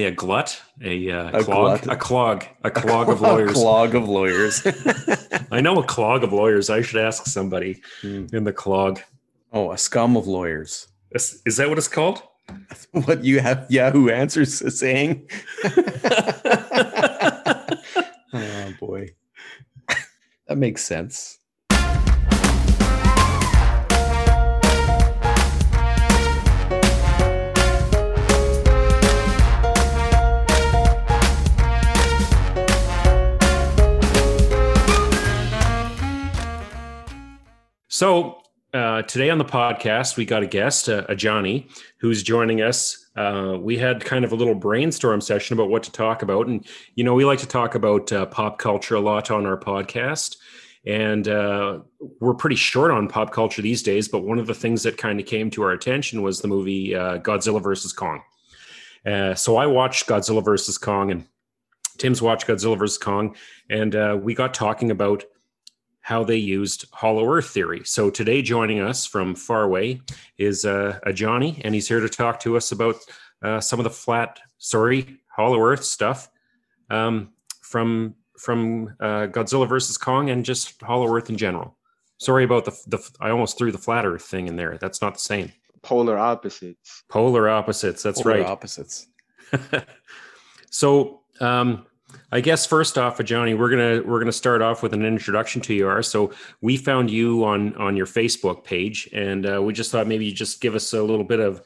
say a glut, a, uh, A clog, glut. a clog, a clog of lawyers. A clog of lawyers. I know a clog of lawyers. I should ask somebody Hmm. in the clog. oh, a scum of lawyers. Is, is that what it's called? What you have Yahoo Answers is saying? oh boy, that makes sense. So uh, today on the podcast, we got a guest, uh, a Johnny, who's joining us. Uh, we had kind of a little brainstorm session about what to talk about, and you know, we like to talk about uh, pop culture a lot on our podcast. And uh, we're pretty short on pop culture these days, but one of the things that kind of came to our attention was the movie Godzilla versus Kong. So I watched Godzilla versus Kong, and Tim's watched Godzilla versus Kong, and we got talking about how they used Hollow Earth theory. So today, joining us from far away is uh, a Johnny, and he's here to talk to us about uh, some of the flat, sorry, Hollow Earth stuff um, from from uh, Godzilla versus Kong and just Hollow Earth in general. Sorry about the the. I almost threw the flat Earth thing in there. That's not the same. polar opposites. Polar opposites. That's Polar right. Opposites. so um, I guess first off, Johnny, we're gonna we're gonna start off with an introduction to you. Are so we found you on on your Facebook page, and uh, we just thought maybe you just give us a little bit of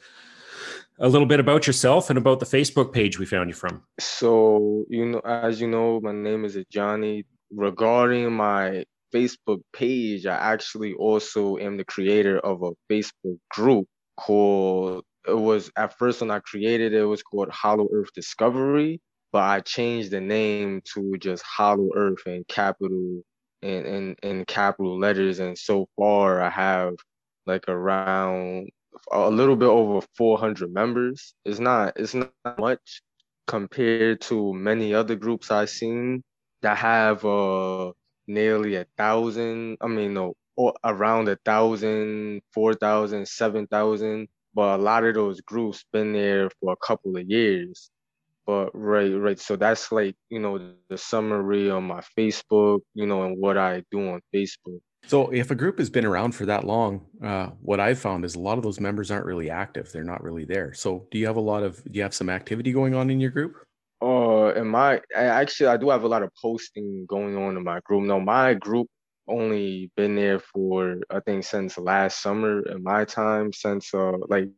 a little bit about yourself and about the Facebook page we found you from. So, you know, as you know, my name is Johnny. Regarding my Facebook page, I actually also am the creator of a Facebook group called it was at first when I created it, it was called Hollow Earth Discovery, but I changed the name to just Hollow Earth in capital and in, in capital letters. And so far I have like around a little bit over 400 members. It's not it's not much compared to many other groups I've seen that have uh nearly a thousand. I mean, no, around a thousand, four thousand, seven thousand. But a lot of those groups been there for a couple of years. But right, right. So that's like you know the summary on my Facebook, you know, and what I do on Facebook. So, if a group has been around for that long, uh, what I've found is a lot of those members aren't really active. They're not really there. So, do you have a lot of? Do you have some activity going on in your group? Uh, and my I actually I do have a lot of posting going on in my group. No, my group only been there for I think since last summer in my time since uh like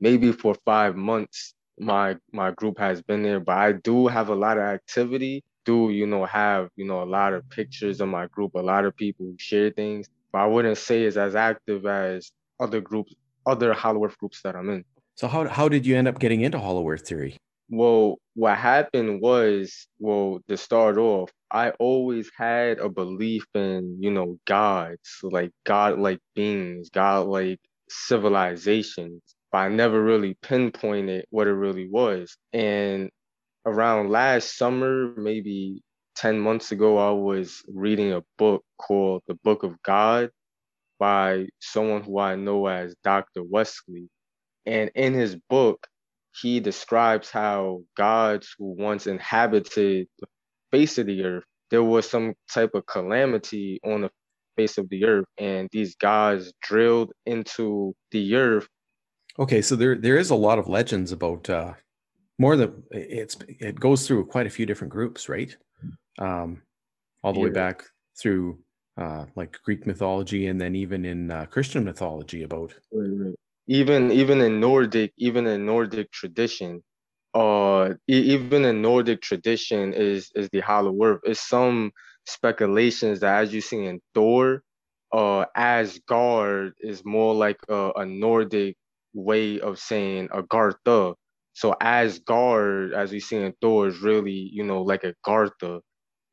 maybe for five months my my group has been there. But I do have a lot of activity. Do you know have you know a lot of pictures of my group? A lot of people share things, but I wouldn't say it's as active as other groups, other Hollow Earth groups that I'm in. So, how how did you end up getting into Hollow Earth theory? Well, what happened was, well, to start off, I always had a belief in, you know, gods, like God-like beings, God-like civilizations, but I never really pinpointed what it really was. And around last summer, maybe 10 months ago, I was reading a book called The Book of God by someone who I know as Dr. Wesley. And in his book, he describes how gods who once inhabited the face of the earth, there was some type of calamity on the face of the earth, and these gods drilled into the earth. Okay, so there there is a lot of legends about uh, more than it's it goes through quite a few different groups, right? Um, all the way back through uh, like Greek mythology, and then even in uh, Christian mythology about Even even in Nordic, even in Nordic tradition, uh, even in Nordic tradition is is the Hollow Earth. It's some speculations that, as you see in Thor, uh, Asgard is more like a, a Nordic way of saying a Agartha. So Asgard, as we see in Thor, is really you know like a Gartha.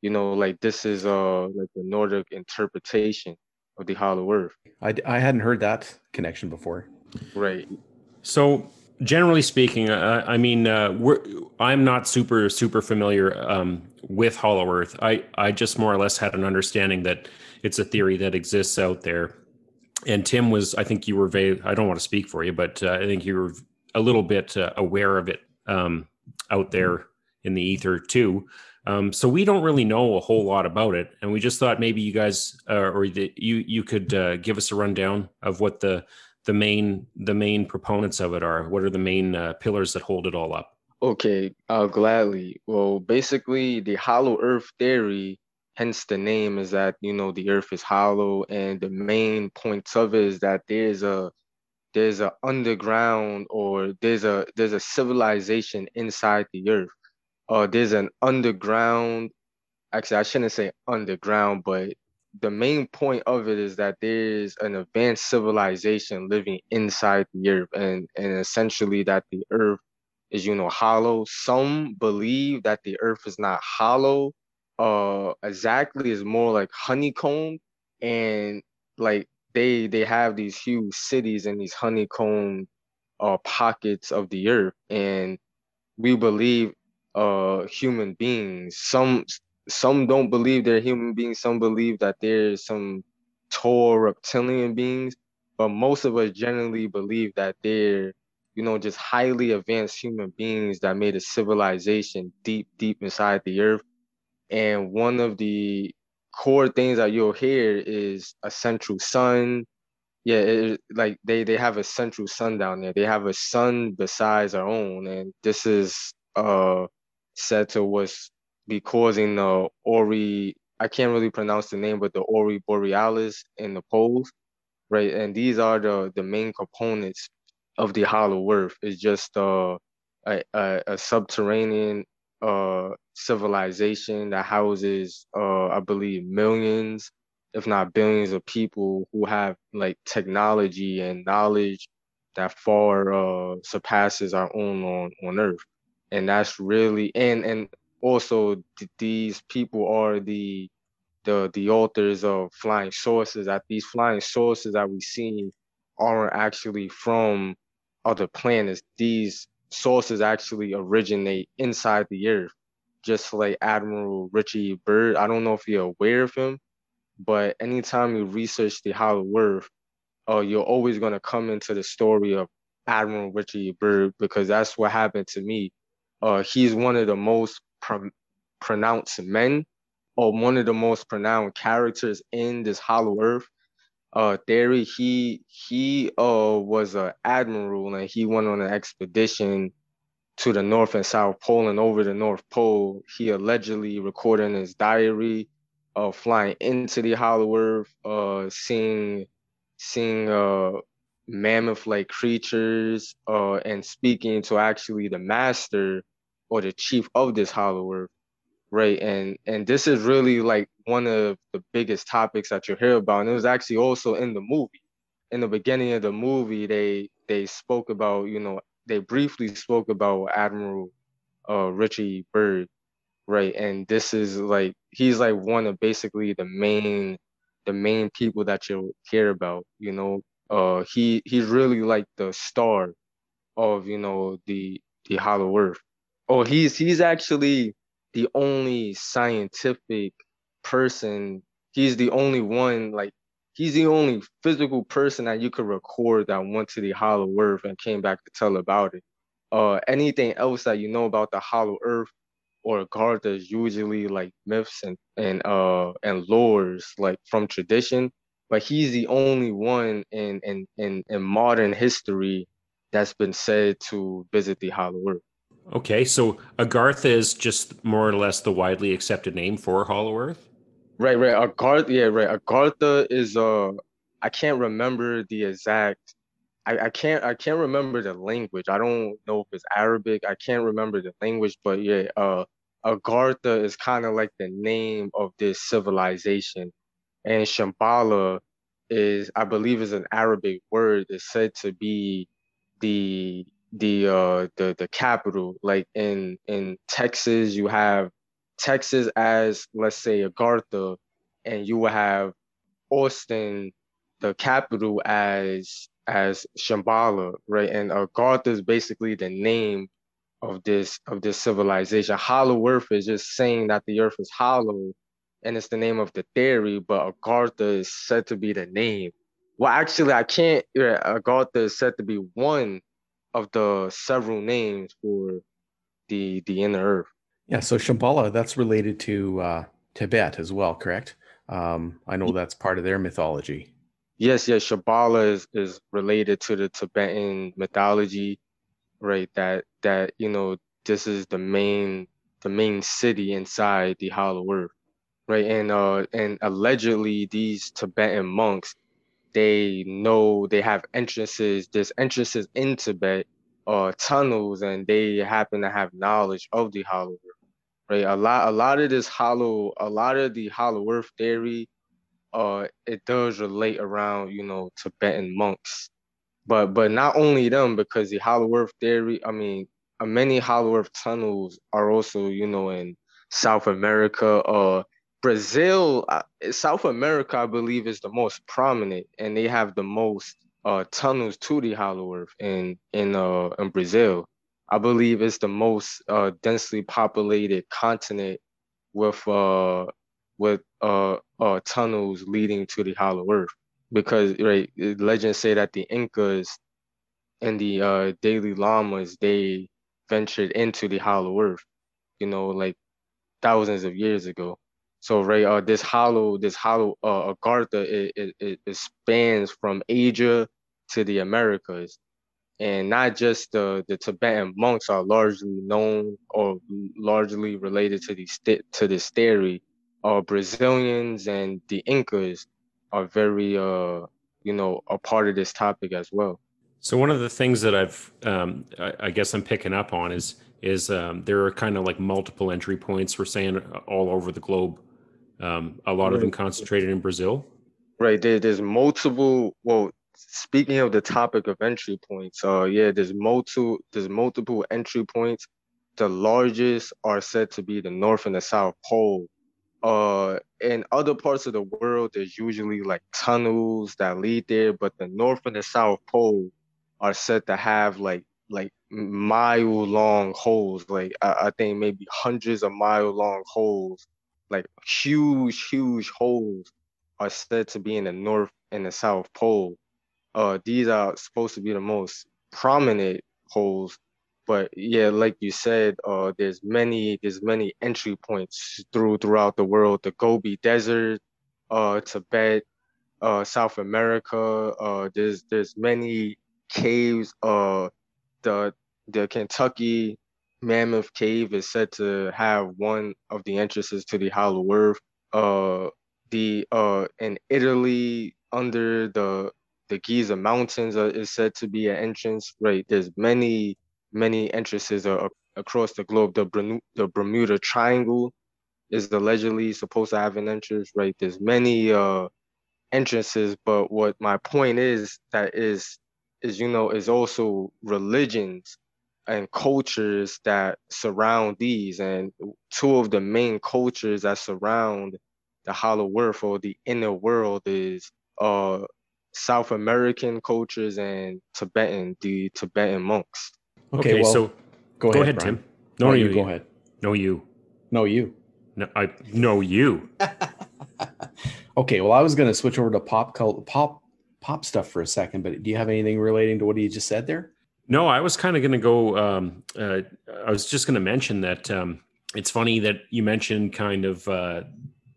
You know, like this is uh like the Nordic interpretation of the Hollow Earth. I I hadn't heard that connection before. Right. So generally speaking, uh, I mean, uh, we're, I'm not super super familiar um, with Hollow Earth. I I just more or less had an understanding that it's a theory that exists out there. And Tim was, I think you were, va- I don't want to speak for you, but uh, I think you were a little bit uh, aware of it um, out there in the ether too. Um, so we don't really know a whole lot about it, and we just thought maybe you guys uh, or the, you you could uh, give us a rundown of what the the main the main proponents of it are. What are the main uh, pillars that hold it all up? Okay, uh, gladly. Well, basically, the hollow Earth theory, hence the name, is that you know the Earth is hollow, and the main points of it is that there's a there's a underground or there's a there's a civilization inside the Earth uh, there's an underground. Actually, I shouldn't say underground, but the main point of it is that there's an advanced civilization living inside the earth, and and essentially that the earth is you know hollow. Some believe that the earth is not hollow. Uh, exactly is more like honeycomb, and like they they have these huge cities and these honeycomb uh pockets of the earth, and we believe uh human beings. Some some don't believe they're human beings. Some believe that there's some tall reptilian beings, but most of us generally believe that they're you know just highly advanced human beings that made a civilization deep deep inside the earth. And one of the core things that you'll hear is a central sun. Yeah, it, like they they have a central sun down there. They have a sun besides our own, and this is uh said to was be causing the Ori, I can't really pronounce the name, but the Ori Borealis in the poles, right? And these are the, the main components of the hollow earth. It's just uh, a, a, a subterranean uh, civilization that houses, uh, I believe, millions, if not billions of people who have like technology and knowledge that far uh, surpasses our own on, on Earth. And that's really and and also th- these people are the the the authors of flying saucers that these flying saucers that we see aren't actually from other planets. These sources actually originate inside the earth just like admiral richie byrd. I don't know if you're aware of him but anytime you research the hollow earth uh, you're always going to come into the story of admiral richie byrd because that's what happened to me. Uh, he's one of the most pronounced men or one of the most pronounced characters in this Hollow Earth uh, theory. He he uh, was an admiral and he went on an expedition to the North and South Pole and over the North Pole. He allegedly recorded in his diary of flying into the Hollow Earth, uh, seeing seeing uh, mammoth-like creatures, uh, and speaking to actually the master or the chief of this hollow earth right and and this is really like one of the biggest topics that you hear about and it was actually also in the movie. In the beginning of the movie they they spoke about you know they briefly spoke about admiral uh richie byrd right? And this is like he's like one of basically the main the main people that you hear about you know? Uh he he's really like the star of you know the the hollow earth. Oh, he's he's actually the only scientific person. He's the only one like he's the only physical person that you could record that went to the hollow earth and came back to tell about it. Uh, anything else that you know about the hollow earth or Agartha is usually like myths and and uh and lores like from tradition. But he's the only one in in in, in modern history that's been said to visit the hollow earth. Okay, so Agartha is just more or less the widely accepted name for Hollow Earth. Right, right. Agartha, yeah, right. Agartha is uh, I can't remember the exact. I, I can't I can't remember the language. I don't know if it's Arabic. I can't remember the language, but yeah, uh, Agartha is kind of like the name of this civilization, and Shambhala is I believe is an Arabic word. It's said to be the the uh the the capital like in in texas you have texas as let's say agartha and you will have austin the capital as as shambhala right? And uh, agartha is basically the name of this of this civilization. Hollow earth is just saying that the earth is hollow and it's the name of the theory but agartha is said to be the name. Well actually i can't yeah, agartha is said to be one of the several names for the the inner earth. Yeah, so Shambhala, that's related to uh, Tibet as well, correct? Um, I know that's part of their mythology. Yes, yes, Shambhala is, is related to the Tibetan mythology, right? That that you know this is the main the main city inside the Hollow Earth, right? And uh and allegedly these Tibetan monks, they know they have entrances. There's entrances in Tibet, uh tunnels, and they happen to have knowledge of the Hollow Earth right? A lot, a lot of this hollow, a lot of the hollow earth theory, uh, it does relate around, you know, Tibetan monks, but but not only them, because the hollow earth theory, I mean, uh, many hollow earth tunnels are also, you know, in South America, uh, Brazil, uh, South America, I believe, is the most prominent, and they have the most uh tunnels to the hollow earth in in uh in Brazil. I believe it's the most uh, densely populated continent with uh, with uh, uh, tunnels leading to the Hollow Earth. Because right, legends say that the Incas and the uh, Dalai Lamas they ventured into the Hollow Earth, you know, like thousands of years ago. So right, uh, this hollow, this hollow uh, Agartha, it, it, it spans from Asia to the Americas and not just the the Tibetan monks are largely known or largely related to these to this theory. Uh, Brazilians and the Incas are very uh you know a part of this topic as well. So one of the things that I've um, I, I guess I'm picking up on is is um, there are kind of like multiple entry points we're saying all over the globe. Um, a lot right. of them concentrated in Brazil. Right. There, there's multiple. Well, speaking of the topic of entry points, uh, yeah, there's multiple there's multiple entry points. The largest are said to be the North and the South Pole. Uh, in other parts of the world, there's usually like tunnels that lead there, but the North and the South Pole are said to have like like mile long holes. Like I, I think maybe hundreds of mile long holes, like huge, huge holes, are said to be in the North and the South Pole uh, these are supposed to be the most prominent holes. But yeah, like you said, uh, there's many there's many entry points through throughout the world. The Gobi Desert, uh, Tibet, uh, South America. Uh, there's there's many caves. Uh, the the Kentucky Mammoth Cave is said to have one of the entrances to the Hollow Earth. Uh, the uh in Italy under the the Giza Mountains are, is said to be an entrance. Right, there's many many entrances uh, across the globe. The the Bermuda Triangle is allegedly supposed to have an entrance. Right, there's many uh, entrances, but what my point is that is is you know is also religions and cultures that surround these and two of the main cultures that surround the hollow earth or the inner world is uh South American cultures and Tibetan, the Tibetan monks. Okay, okay well, so go, go ahead, ahead Tim. No, no, you, you go ahead. No, you. No, you. No, I. No, you. okay, well, I was going to switch over to pop cult, pop pop stuff for a second, but do you have anything relating to what you just said there? No, I was kind of going to go. Um, uh, I was just going to mention that um, it's funny that you mentioned kind of uh,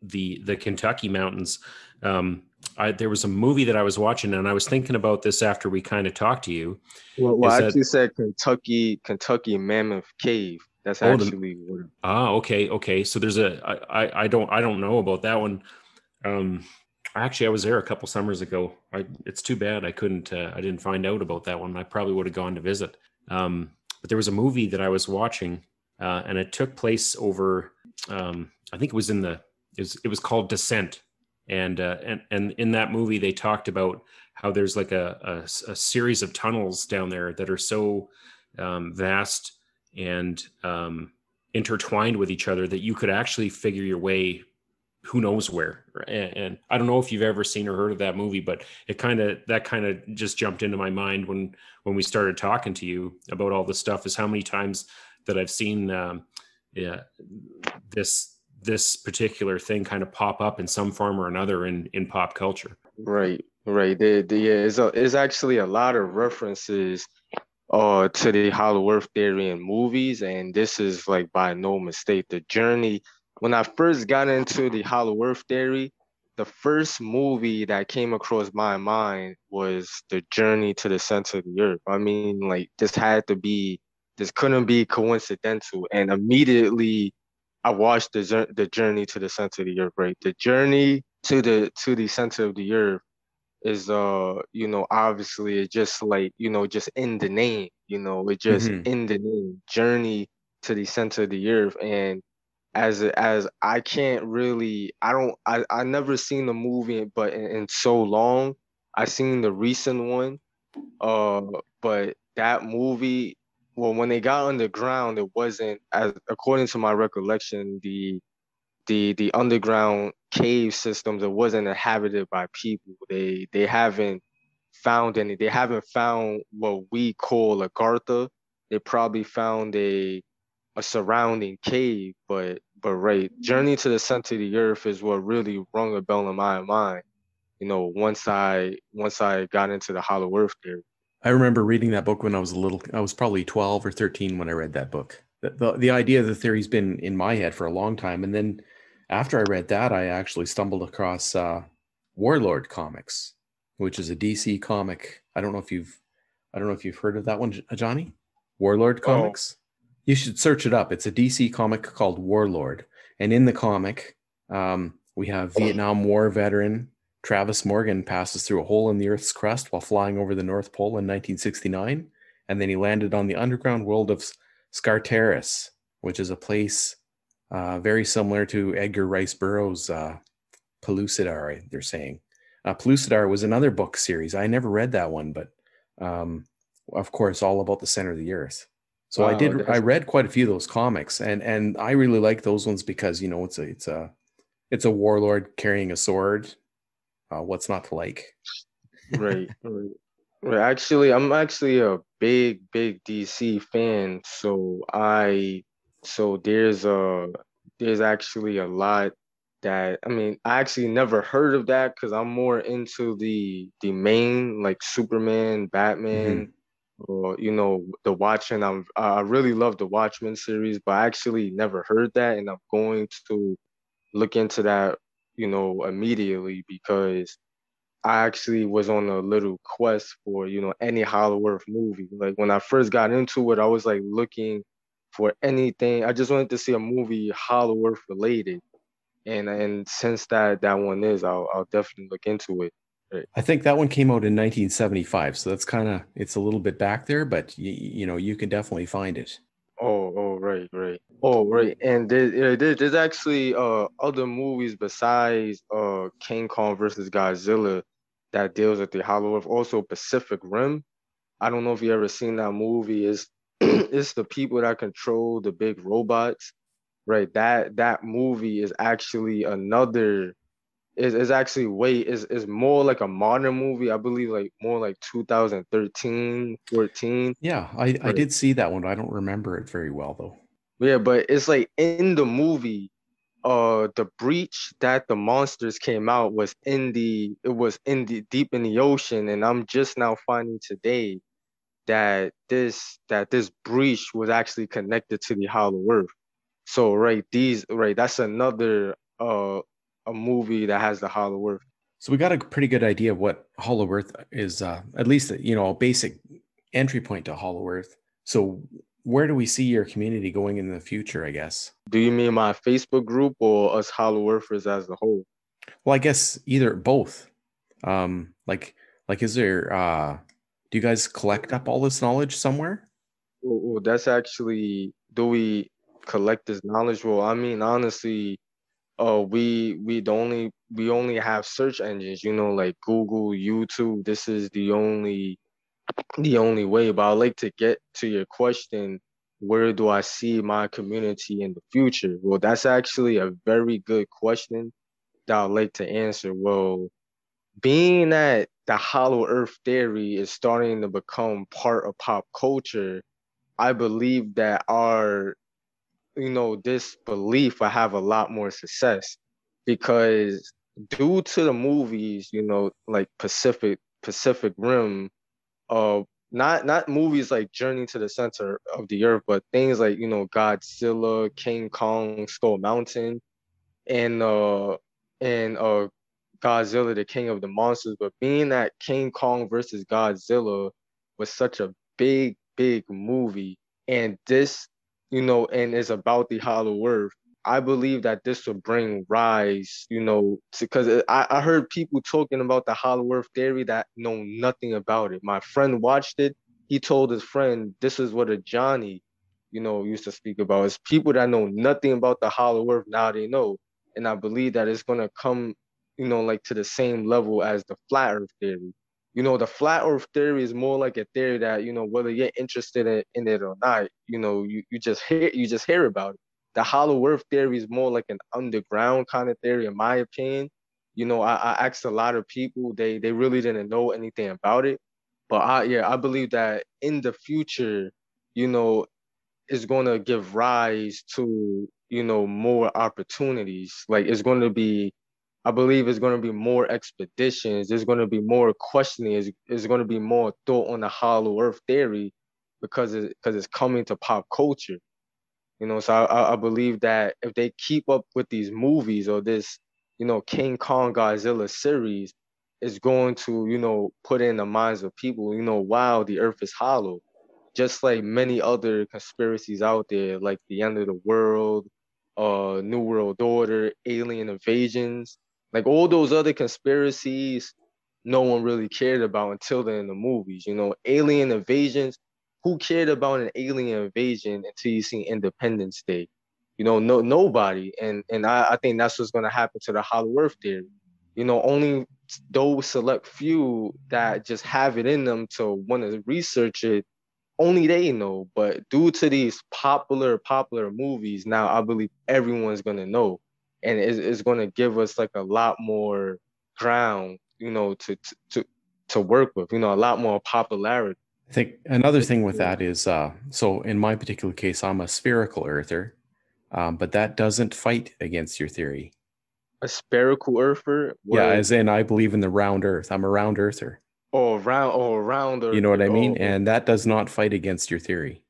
the the Kentucky mountains. Um, I, there was a movie that I was watching, and I was thinking about this after we kind of talked to you. Well, well I actually that, said Kentucky, Kentucky Mammoth Cave. That's oh, actually the. Ah, okay, okay. So there's a I, I I don't I don't know about that one. Um, actually, I was there a couple summers ago. I it's too bad I couldn't uh, I didn't find out about that one. I probably would have gone to visit. Um, but there was a movie that I was watching, uh, and it took place over. Um, I think it was in the it was it was called Descent and uh, and and in that movie they talked about how there's like a, a, a series of tunnels down there that are so um, vast and um, intertwined with each other that you could actually figure your way who knows where. And, and, i don't know if you've ever seen or heard of that movie but it kind of that kind of just jumped into my mind when when we started talking to you about all this stuff is how many times that i've seen um, yeah, this this particular thing kind of pop up in some form or another in in pop culture. Right, right. The, the, yeah, it's, a, it's actually a lot of references uh to the Hollow Earth theory in movies, and this is like by no mistake the journey. When I first got into the Hollow Earth theory, the first movie that came across my mind was the journey to the center of the earth. I mean, like this had to be, this couldn't be coincidental. And immediately, I watched the the journey to the center of the earth. Right, the journey to the to the center of the earth is uh you know obviously it just like you know just in the name you know it just mm-hmm. in the name journey to the center of the earth and as as I can't really I don't I I never seen the movie but in, in so long I seen the recent one uh but that movie well when they got underground it wasn't as according to my recollection the the the underground cave systems it wasn't inhabited by people they they haven't found any they haven't found what we call Agartha they probably found a a surrounding cave, but but right, mm-hmm. Journey to the Center of the Earth is what really rung a bell in my mind. You know, once I once I got into the Hollow Earth theory. I remember reading that book when I was a little. I was probably twelve or thirteen when I read that book. The, the, the idea of the theory's been in my head for a long time, and then after I read that, I actually stumbled across uh, Warlord Comics, which is a DC comic. I don't know if you've, I don't know if you've heard of that one, Johnny. Warlord. Comics. Oh you should search it up. It's a DC comic called Warlord, and in the comic, um, we have Vietnam War veteran Travis Morgan passes through a hole in the Earth's crust while flying over the North Pole in 1969, and then he landed on the underground world of Skartaris, which is a place uh, very similar to Edgar Rice Burroughs' uh, Pellucidar. They're saying uh, Pellucidar was another book series. I never read that one, but um, of course, all about the center of the Earth. So wow, I did. I read quite a few of those comics, and and I really like those ones because you know it's a it's a it's a warlord carrying a sword. Uh, what's not to like? right, right, right. Actually, I'm actually a big big DC fan, so I so there's a there's actually a lot that I mean I actually never heard of that because I'm more into the the main like Superman, Batman. Mm-hmm or you know the Watchmen. I'm I really love the Watchmen series, but I actually never heard that, and I'm going to look into that, you know, immediately because I actually was on a little quest for you know any Hollow Earth movie. Like when I first got into it, I was like looking for anything. I just wanted to see a movie Hollow Earth related, and and since that that one is, I'll I'll definitely look into it. I think that one came out in 1975, so that's kind of it's a little bit back there, but you, you know you can definitely find it. Oh, oh, right, right. Oh, right. And there, there's actually uh other movies besides uh King Kong versus Godzilla that deals with the Hollow Earth. Also, Pacific Rim. I don't know if you ever seen that movie. Is it's the people that control the big robots, right? That that movie is actually another is is actually way is is more like a modern movie. I believe like more like 2013, 14. Yeah, I I did see that one. I don't remember it very well though. Yeah, but it's like in the movie, uh, the breach that the monsters came out was in the it was in the deep in the ocean, and I'm just now finding today that this that this breach was actually connected to the Hollow Earth. So right, these right, that's another uh a movie that has the Hollow Earth. So we got a pretty good idea of what Hollow Earth is, uh, at least you know a basic entry point to Hollow Earth. So where do we see your community going in the future? I guess. Do you mean my Facebook group or us Hollow Earthers as a whole? Well, I guess either both. Um, like, like, is there? uh Do you guys collect up all this knowledge somewhere? Well, well that's actually. Do we collect this knowledge? Well, I mean, honestly, oh we we only we only have search engines you know like google youtube. This is the only the only way but i'd like to get to your question where do i see my community in the future? Well that's actually a very good question that i'd like to answer. Well being that the hollow earth theory is starting to become part of pop culture i believe that our you know this belief I have a lot more success because due to the movies, you know, like Pacific Pacific Rim, uh, not not movies like Journey to the Center of the Earth, but things like you know Godzilla, King Kong, Skull Mountain, and uh and uh Godzilla, the King of the Monsters. But being that King Kong versus Godzilla was such a big, big movie, and this, you know, and is about the Hollow Earth. I believe that this will bring rise, you know, because I, I heard people talking about the Hollow Earth theory that know nothing about it. My friend watched it. He told his friend, "This is what a Johnny, you know, used to speak about." It's people that know nothing about the Hollow Earth now they know, and I believe that it's gonna come, you know, like to the same level as the flat Earth theory. You know, the flat Earth theory is more like a theory that you know whether you're interested in, it or not, you know, you, you just hear you just hear about it the hollow earth theory is more like an underground kind of theory, in my opinion. You know, I, I asked a lot of people, they they really didn't know anything about it. But I yeah, I believe that in the future, you know, is gonna give rise to, you know, more opportunities. Like it's gonna be I believe it's going to be more expeditions. There's going to be more questioning. There's, going to be more thought on the hollow earth theory because it, because it's coming to pop culture. You know, so I, I believe that if they keep up with these movies or this, you know, King Kong Godzilla series, is going to, you know, put in the minds of people, you know, wow, the earth is hollow. Just like many other conspiracies out there, like the end of the world, uh, New World Order, alien invasions, like all those other conspiracies, no one really cared about until they're in the movies. You know, alien invasions, who cared about an alien invasion until you see Independence Day? You know, no nobody. And and I, I think that's what's gonna happen to the Hollow Earth theory. You know, only those select few that just have it in them to want to research it, only they know. But due to these popular, popular movies, now I believe everyone's gonna know. And it's, it's gonna give us like a lot more ground, you know, to to to work with, you know, a lot more popularity. I think another thing with that is uh, so in my particular case, I'm a spherical earther, um, but that doesn't fight against your theory. A spherical earther? What yeah, as in I believe in the round earth. I'm a round earther. Oh, round, oh, round earth. You know what I mean? Oh, and that does not fight against your theory.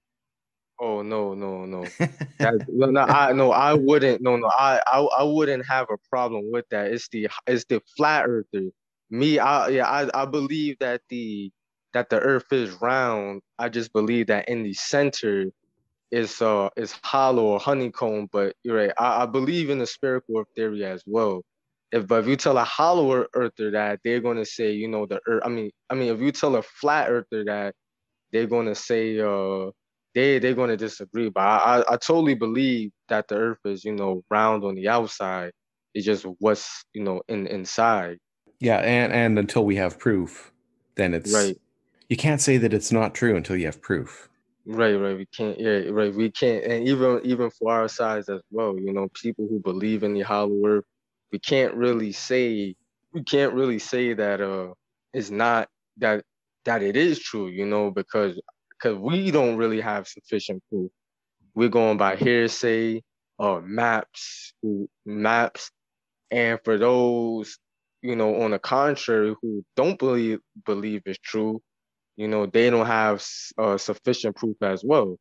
Oh no, no, no. that, no, I no, I wouldn't. No, no, I, I, I wouldn't have a problem with that. It's the, it's the flat earther. Me, I, yeah, I, I believe that the that the earth is round. I just believe that in the center is uh is hollow or honeycomb. But you're right. I, I believe in the spherical theory as well. If but if you tell a hollow earther that, they're gonna say, you know, the earth. I mean, I mean, if you tell a flat earther that, they're gonna say, uh, they they're gonna disagree. But I, I, I totally believe that the earth is, you know, round on the outside. It's just what's you know in inside. Yeah, and and until we have proof, then it's right you can't say that it's not true until you have proof. Right, right. We can't. Yeah, right. We can't. And even even for our sides as well, you know, people who believe in the hollow earth, we can't really say we can't really say that uh it's not that that it is true, you know, because because we don't really have sufficient proof. We're going by hearsay or uh, maps, maps, and for those, you know, on the contrary, who don't believe believe it's true, you know, they don't have uh, sufficient proof as well,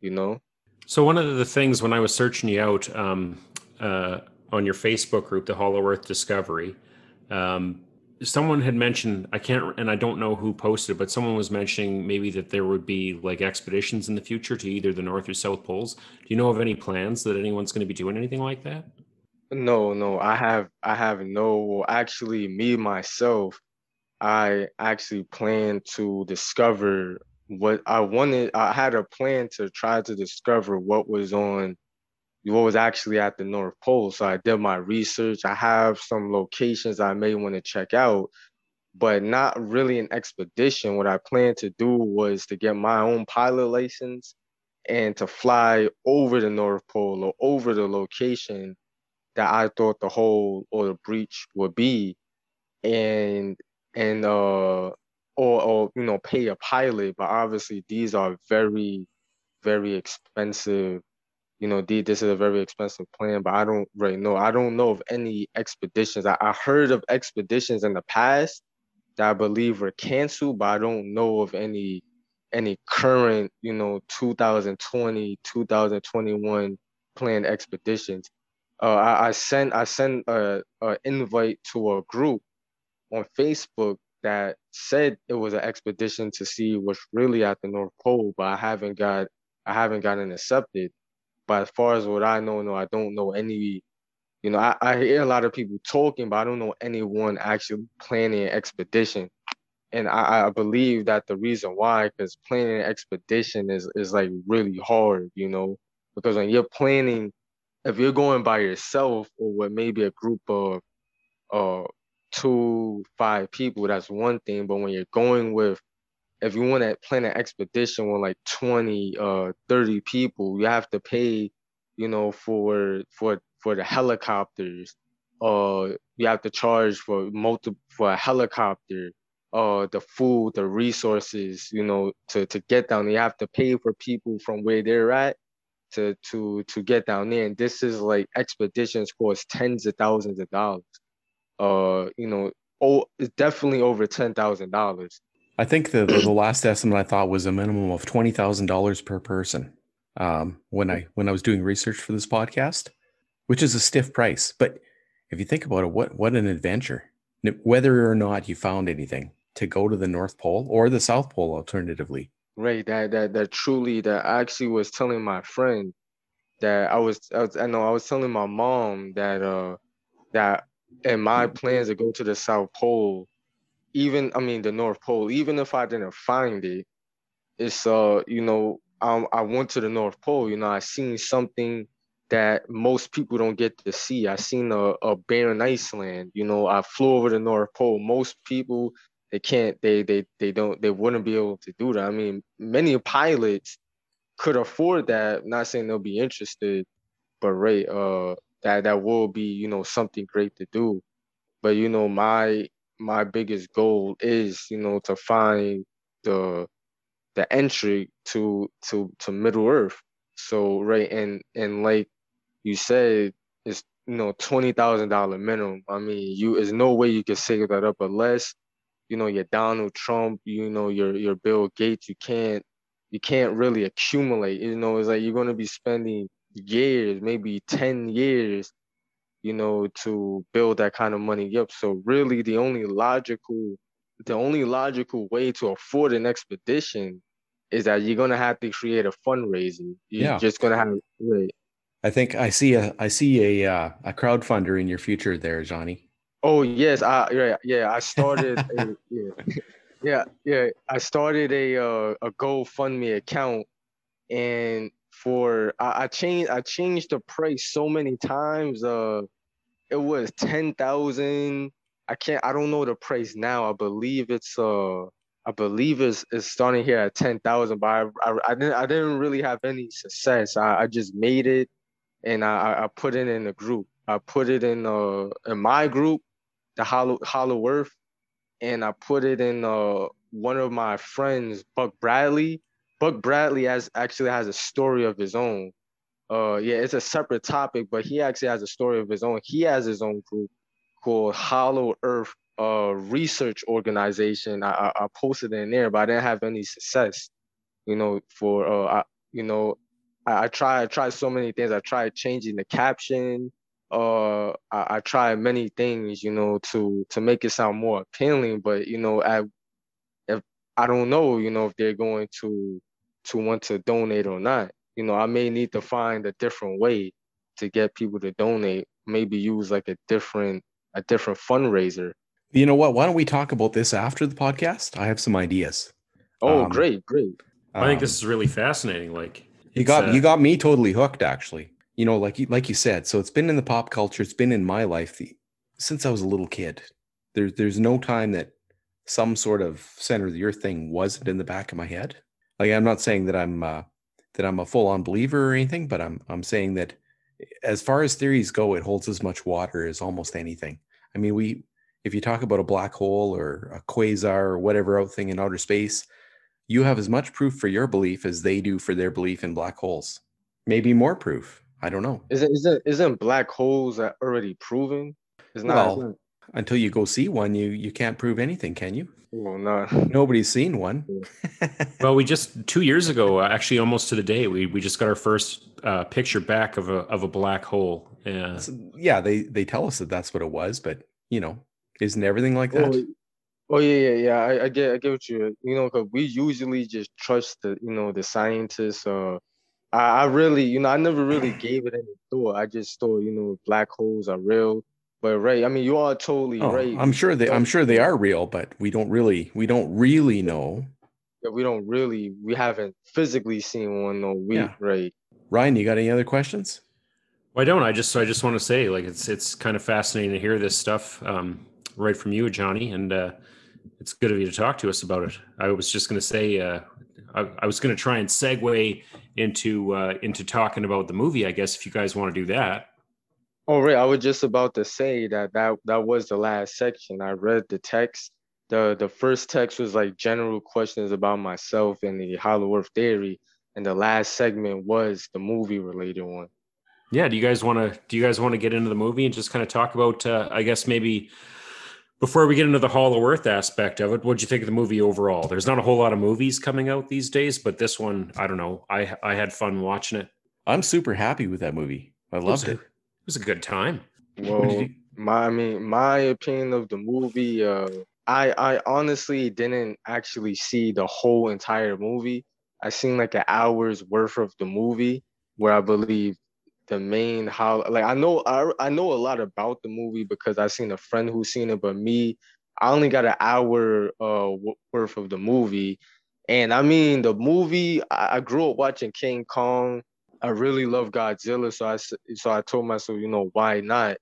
you know. So one of the things when I was searching you out um, uh, on your Facebook group, the Hollow Earth Discovery, um, someone had mentioned I can't, and I don't know who posted, but someone was mentioning maybe that there would be like expeditions in the future to either the North or South poles. Do you know of any plans that anyone's going to be doing anything like that? No, no, I have, I have no. Actually, me myself, I actually plan to discover what I wanted. I had a plan to try to discover what was on, what was actually at the North Pole. So I did my research. I have some locations I may want to check out, but not really an expedition. What I planned to do was to get my own pilot license and to fly over the North Pole or over the location that I thought the hole or the breach would be. And and uh or or you know pay a pilot but obviously these are very very expensive you know this is a very expensive plan but i don't really know i don't know of any expeditions I, I heard of expeditions in the past that i believe were canceled but i don't know of any any current, you know, 2020, 2021 planned expeditions. Uh, I, I sent I sent a, a invite to a group on Facebook that said it was an expedition to see what's really at the North Pole, but I haven't got I haven't gotten accepted. But as far as what I know, no, I don't know any. You know, I, I hear a lot of people talking, but I don't know anyone actually planning an expedition. And I, I believe that the reason why, because planning an expedition is is like really hard, you know, because when you're planning, if you're going by yourself or with maybe a group of uh two, five people, that's one thing. But when you're going with, if you want to plan an expedition with like 20, uh, 30 people, you have to pay, you know, for for for the helicopters. Uh, you have to charge for multiple for a helicopter. Uh, the food, the resources, you know, to to get down. You have to pay for people from where they're at to to to get down there. And this is like expeditions cost tens of thousands of dollars uh, you know, oh, it's definitely over ten thousand dollars. I think the, the, the last estimate I thought was a minimum of twenty thousand dollars per person. Um, when I when I was doing research for this podcast, which is a stiff price, but if you think about it, what what an adventure! Whether or not you found anything to go to the North Pole or the South Pole, alternatively. Right. That that that truly that I actually was telling my friend that I was I, was, I know I was telling my mom that uh that and my plans to go to the South Pole, even I mean the North Pole, even if I didn't find it, it's uh you know I I went to the North Pole. You know I seen something that most people don't get to see. I seen a, a barren iceland. You know I flew over the North Pole. Most people they can't they they they don't they wouldn't be able to do that. I mean many pilots could afford that. not saying they'll be interested, but right uh that that will be you know something great to do but you know my my biggest goal is you know to find the the entry to to to middle earth. So right and and like you said it's you know twenty thousand dollar minimum. I mean you there's no way you can save that up unless you know you're donald trump you know you're you're bill gates. You can't you can't really accumulate. You know it's like you're going to be spending years, maybe 10 years, you know, to build that kind of money up. So really the only logical the only logical way to afford an expedition is that you're gonna have to create a fundraising. You're yeah. just gonna have right. I think I see a I see a uh, a crowdfunder in your future there, Johnny. Oh yes, I yeah yeah I started a, yeah yeah yeah I started a uh, a GoFundMe account, and for I, I changed I changed the price so many times. Uh, it was ten thousand. I can't. I don't know the price now. I believe it's uh. I believe it's, it's starting here at ten thousand, but I, I, I, didn't I didn't really have any success. I, I just made it, and I, I put it in the group. I put it in uh in my group, the Hollow Hollow Earth, and I put it in uh one of my friends, Buck Bradley. Buck Bradley has actually has a story of his own. Uh, yeah, it's a separate topic, but he actually has a story of his own. He has his own group called Hollow Earth uh, Research Organization. I, I, I posted in there, but I didn't have any success. You know, for uh, I, you know, I, I tried I tried so many things. I tried changing the caption. Uh, I, I tried many things, you know, to to make it sound more appealing. But you know, I if I don't know, you know, if they're going to to want to donate or not. You know, I may need to find a different way to get people to donate. Maybe use like a different a different fundraiser. You know what? Why don't we talk about this after the podcast? I have some ideas. Oh, um, great, great. I think this is really fascinating. Like you got uh, you got me totally hooked. Actually, you know, like you, like you said. So it's been in the pop culture. It's been in my life the, since I was a little kid. There's there's no time that some sort of center of the earth thing wasn't in the back of my head. Like I'm not saying that I'm uh, that I'm a full on believer or anything, but I'm I'm saying that as far as theories go, it holds as much water as almost anything. I mean, we if you talk about a black hole or a quasar or whatever out thing in outer space, you have as much proof for your belief as they do for their belief in black holes. Maybe more proof. I don't know. Isn't isn't isn't black holes already proven? It's not. Well, until you go see one, you you can't prove anything, can you? Well, no. Nobody's seen one. well, we just two years ago, uh, actually, almost to the day, we we just got our first uh, picture back of a of a black hole. Yeah, so, yeah. They they tell us that that's what it was, but you know, isn't everything like that? Oh, oh yeah, yeah, yeah. I, I, get I get what you you know, because we usually just trust the you know the scientists. Uh, I, I really you know I never really gave it any thought. I just thought you know black holes are real but right, I mean, you are totally oh, right. I'm sure they, I'm sure they are real, but we don't really, we don't really know. Yeah, we don't really, we haven't physically seen one. No, we yeah. right. Ryan, you got any other questions? Well, I don't. I just, I just want to say, like, it's, it's kind of fascinating to hear this stuff um, right from you, Johnny, and uh, it's good of you to talk to us about it. I was just going to say, uh, I, I was going to try and segue into uh, into talking about the movie. I guess if you guys want to do that. Oh, right. I was just about to say that that that was the last section. I read the text. the The first text was like general questions about myself and the Hollow Earth theory, and the last segment was the movie related one. Yeah. Do you guys want to? Do you guys want to get into the movie and just kind of talk about? Uh, I guess maybe before we get into the Hollow Earth aspect of it, what'd you think of the movie overall? There's not a whole lot of movies coming out these days, but this one, I don't know. I I had fun watching it. I'm super happy with that movie. I loved it was a good time. Well, my I mean, my opinion of the movie, uh, I I honestly didn't actually see the whole entire movie. I seen like an hour's worth of the movie where I believe the main how like I know I, I know a lot about the movie because I seen a friend who's seen it, but me, I only got an hour uh worth of the movie. And I mean the movie, I, I grew up watching King Kong I really love Godzilla, so I so I told myself, you know, why not?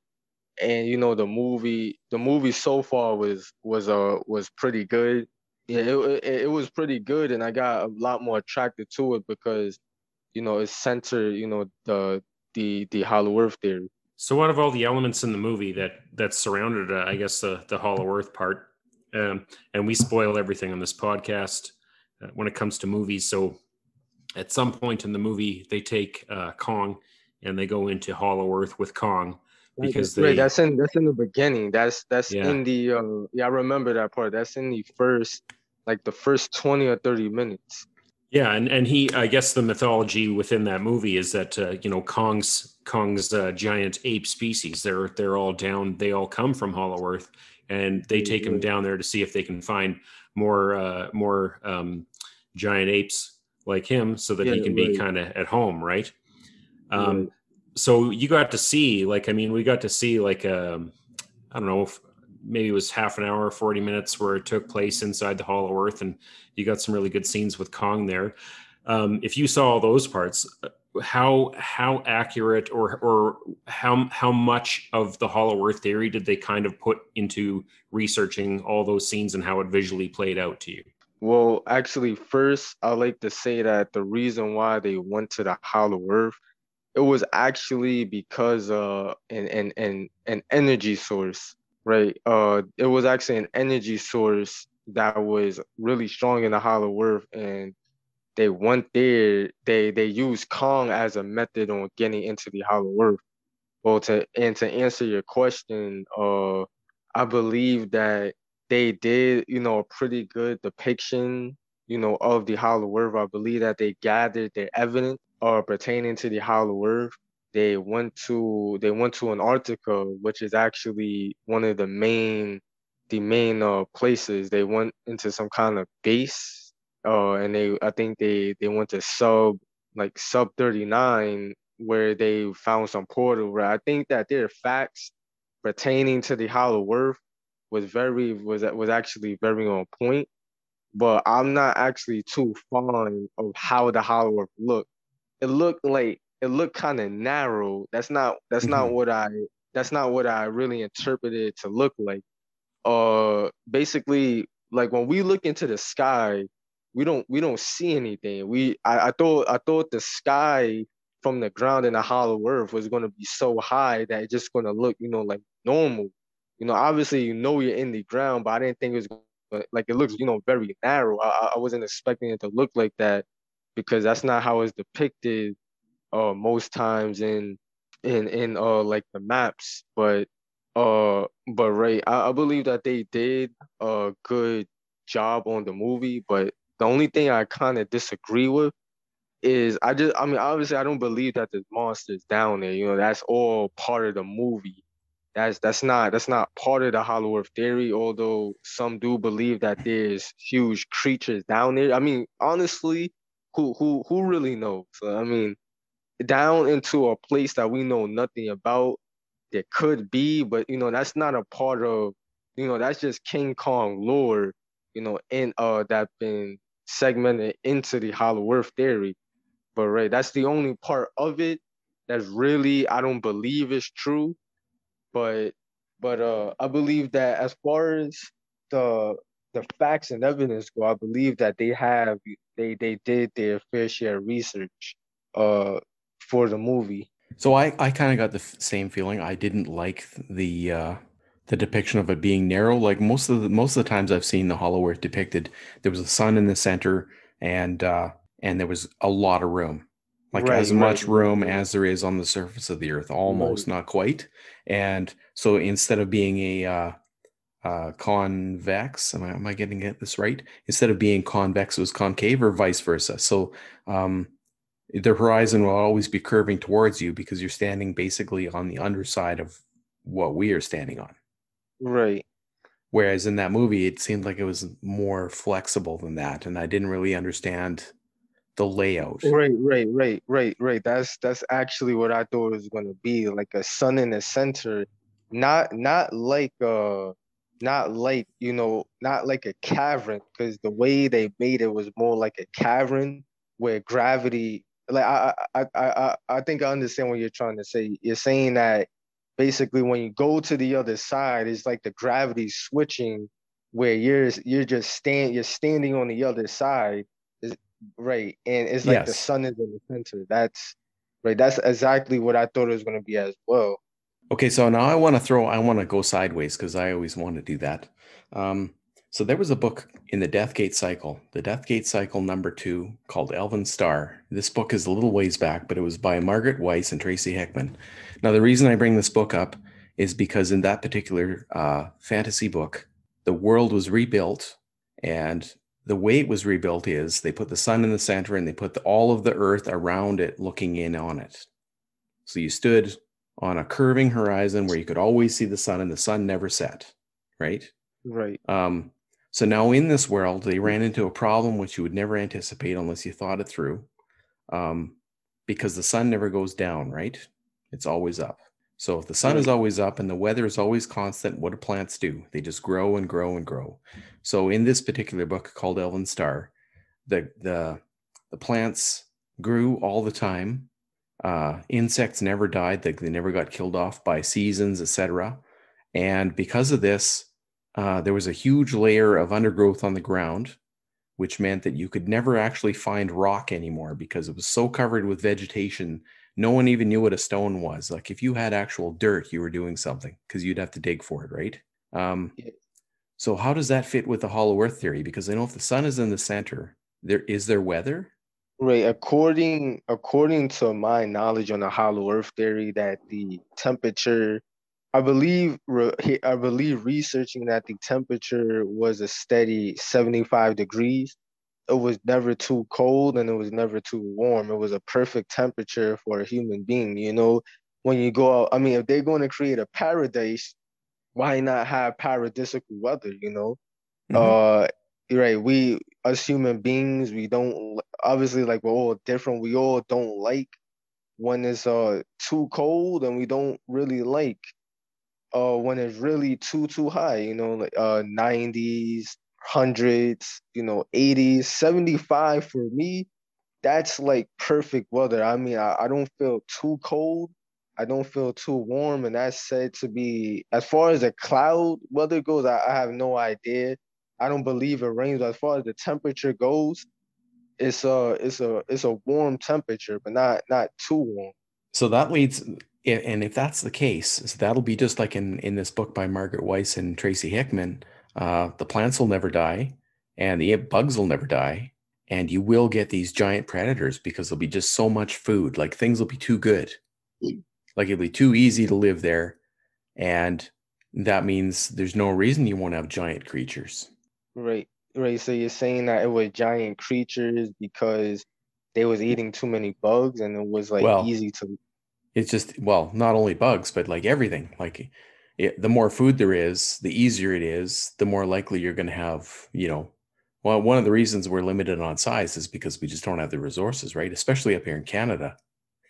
And you know, the movie, the movie so far was was uh was pretty good. Yeah, it, it, it was pretty good, and I got a lot more attracted to it because, you know, it's centered, you know, the the the Hollow Earth theory. So, what of all the elements in the movie that that surrounded, uh, I guess, the the Hollow Earth part? Um, and we spoil everything on this podcast uh, when it comes to movies. So, at some point in the movie, they take uh, Kong and they go into Hollow Earth with Kong because they. Wait, that's in that's in the beginning. That's that's yeah. in the uh, yeah. I remember that part. That's in the first like the first twenty or thirty minutes. Yeah, and and he, I guess the mythology within that movie is that uh, you know Kong's Kong's uh, giant ape species. They're they're all down. They all come from Hollow Earth, and they take him down there to see if they can find more uh, more um, giant apes like him so that yeah, he can right. be kind of at home, right? Um, right. So you got to see, like, I mean, we got to see, like, um, I don't know, maybe it was half an hour, 40 minutes where it took place inside the Hollow Earth, and you got some really good scenes with Kong there. Um, if you saw all those parts, uh, how how accurate or or how how much of the Hollow Earth theory did they kind of put into researching all those scenes and how it visually played out to you? Well, actually, first, I like to say that the reason why they went to the Hollow Earth, it was actually because uh an an an, an energy source, right? Uh, it was actually an energy source that was really strong in the Hollow Earth, and they went there. They they used Kong as a method on getting into the Hollow Earth. Well, to and to answer your question, uh, I believe that they did, you know, a pretty good depiction, you know, of the Hollow Earth. I believe that they gathered their evidence uh, pertaining to the Hollow Earth. They went to they went to Antarctica, which is actually one of the main the main uh, places. They went into some kind of base, uh, and they I think they they went to sub like sub 39 where they found some portal. Where I think that their facts pertaining to the Hollow Earth was very was was actually very on point. But I'm not actually too fond of how the Hollow Earth looked. It looked like it looked kind of narrow. That's not that's mm-hmm. not what I that's not what I really interpreted to look like. Uh basically like when we look into the sky, we don't we don't see anything. We I, I thought I thought the sky from the ground in the hollow earth was gonna be so high that it's just gonna look, you know, like normal you know, obviously you know you're in the ground, but I didn't think it was like it looks, you know, very narrow. I, I wasn't expecting it to look like that because that's not how it's depicted uh most times in in in uh like the maps. But Uh, but right, I, I believe that they did a good job on the movie, but the only thing I kind of disagree with is I just I mean obviously I don't believe that the monsters down there. You know, that's all part of the movie. That's that's not that's not part of the Hollow Earth theory, although some do believe that there's huge creatures down there. I mean, honestly, who who who really knows? I mean, down into a place that we know nothing about, there could be, but you know, that's not a part of, you know, that's just King Kong lore, you know, in uh that been segmented into the Hollow Earth theory. But right, that's the only part of it that's really I don't believe is true. But but uh I believe that as far as the the facts and evidence go, I believe that they have they they did their fair share of research uh for the movie. So I I kind of got the f- same feeling. I didn't like the uh the depiction of it being narrow. Like most of the most of the times I've seen the Hollow Earth depicted, there was a sun in the center and uh and there was a lot of room like Right, as much right, room as there is on the surface of the earth almost Right. not quite. And so instead of being a uh, uh, convex am I, am I getting it this right? Instead of being convex it was concave or vice versa. So um, the horizon will always be curving towards you because you're standing basically on the underside of what we are standing on. Right. Whereas in that movie, it seemed like it was more flexible than that, and I didn't really understand the layout. Right, right, right, right, right. That's that's actually what I thought it was gonna be, like a sun in the center, not not like uh not like, you know, not like a cavern, because the way they made it was more like a cavern where gravity like I I I I think I understand what you're trying to say. You're saying that basically when you go to the other side, it's like the gravity switching where you're you're just stand you're standing on the other side Right. And it's like the sun is in the center. That's right. That's exactly what I thought it was gonna be as well. Okay, so now I want to throw, I want to go sideways because I always want to do that. Um, so there was a book in the Deathgate Cycle, the Deathgate Cycle number two, called Elven Star This book is a little ways back, but it was by Margaret Weis and Tracy Hickman. Now, the reason I bring this book up is because in that particular uh, fantasy book, the world was rebuilt, and the way it was rebuilt is they put the sun in the center and they put the, all of the earth around it, looking in on it. So you stood on a curving horizon where you could always see the sun and the sun never set, right? Right. Um, so now in this world, they ran into a problem which you would never anticipate unless you thought it through, um, because the sun never goes down, right? It's always up. So if the sun is always up and the weather is always constant, what do plants do? They just grow and grow and grow. So in this particular book called Elven Star, the the the plants grew all the time. Uh, insects never died; they, they never got killed off by seasons, etc. And because of this, uh, there was a huge layer of undergrowth on the ground, which meant that you could never actually find rock anymore because it was so covered with vegetation. No one even knew what a stone was. Like if you had actual dirt, you were doing something because you'd have to dig for it, right? Um, so how does that fit with the hollow earth theory? Because I know if the sun is in the center, there is there weather. Right. According according to my knowledge on the hollow earth theory, that the temperature, I believe, I believe researching that the temperature was a steady 75 degrees. It was never too cold and it was never too warm. It was a perfect temperature for a human being. You know, when you go out, I mean, if they're going to create a paradise, why not have paradisical weather? You know. Mhm. Uh, right. We as human beings, we don't obviously like we're all different. We all don't like when it's uh too cold, and we don't really like uh when it's really too too high. You know, like uh 90s, hundreds, you know, 80s, 75 for me. That's like perfect weather. I mean, I, I don't feel too cold. I don't feel too warm, and that's said to be as far as the cloud weather goes. I, I have no idea. I don't believe it rains. But as far as the temperature goes, it's a it's a it's a warm temperature, but not not too warm. So that leads, and if that's the case, so that'll be just like in in this book by Margaret Weis and Tracy Hickman. Uh, the plants will never die, and the bugs will never die, and you will get these giant predators because there'll be just so much food. Like things will be too good, like it'll be too easy to live there, and that means there's no reason you won't have giant creatures. Right, right. So you're saying that it was giant creatures because they was eating too many bugs and it was like well, easy to. It's just well, not only bugs, but like everything. Like, it, the more food there is, the easier it is. The more likely you're going to have, you know. Well, one of the reasons we're limited on size is because we just don't have the resources, right? Especially up here in Canada.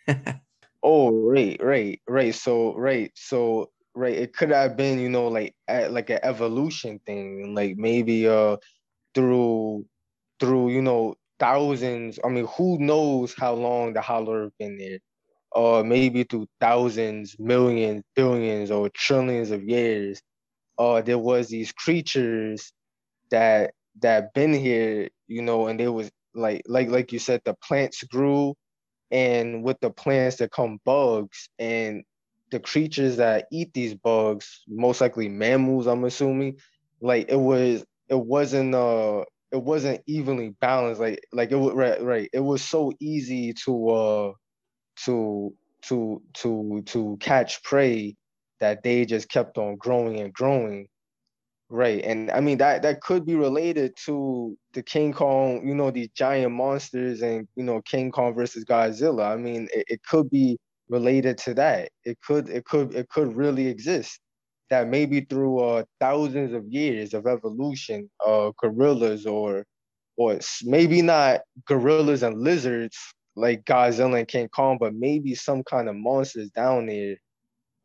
oh, right, right, right. So, right, so right it could have been you know like like an evolution thing like maybe uh through through you know thousands i mean who knows how long the hollow earth been there or maybe through thousands millions billions or trillions of years uh there was these creatures that that been here you know and they was like like like you said the plants grew and with the plants that come bugs and the creatures that eat these bugs, most likely mammals, I'm assuming, like it was it wasn't uh it wasn't evenly balanced. Like like it was right right. It was so easy to uh to to to to catch prey that they just kept on growing and growing. Right. And I mean that that could be related to the King Kong, you know, these giant monsters and you know, King Kong versus Godzilla. I mean, it, it could be related to that. It could it could it could really exist that maybe through uh, thousands of years of evolution, uh, gorillas or or maybe not gorillas and lizards like Godzilla and King Kong, but maybe some kind of monsters down there.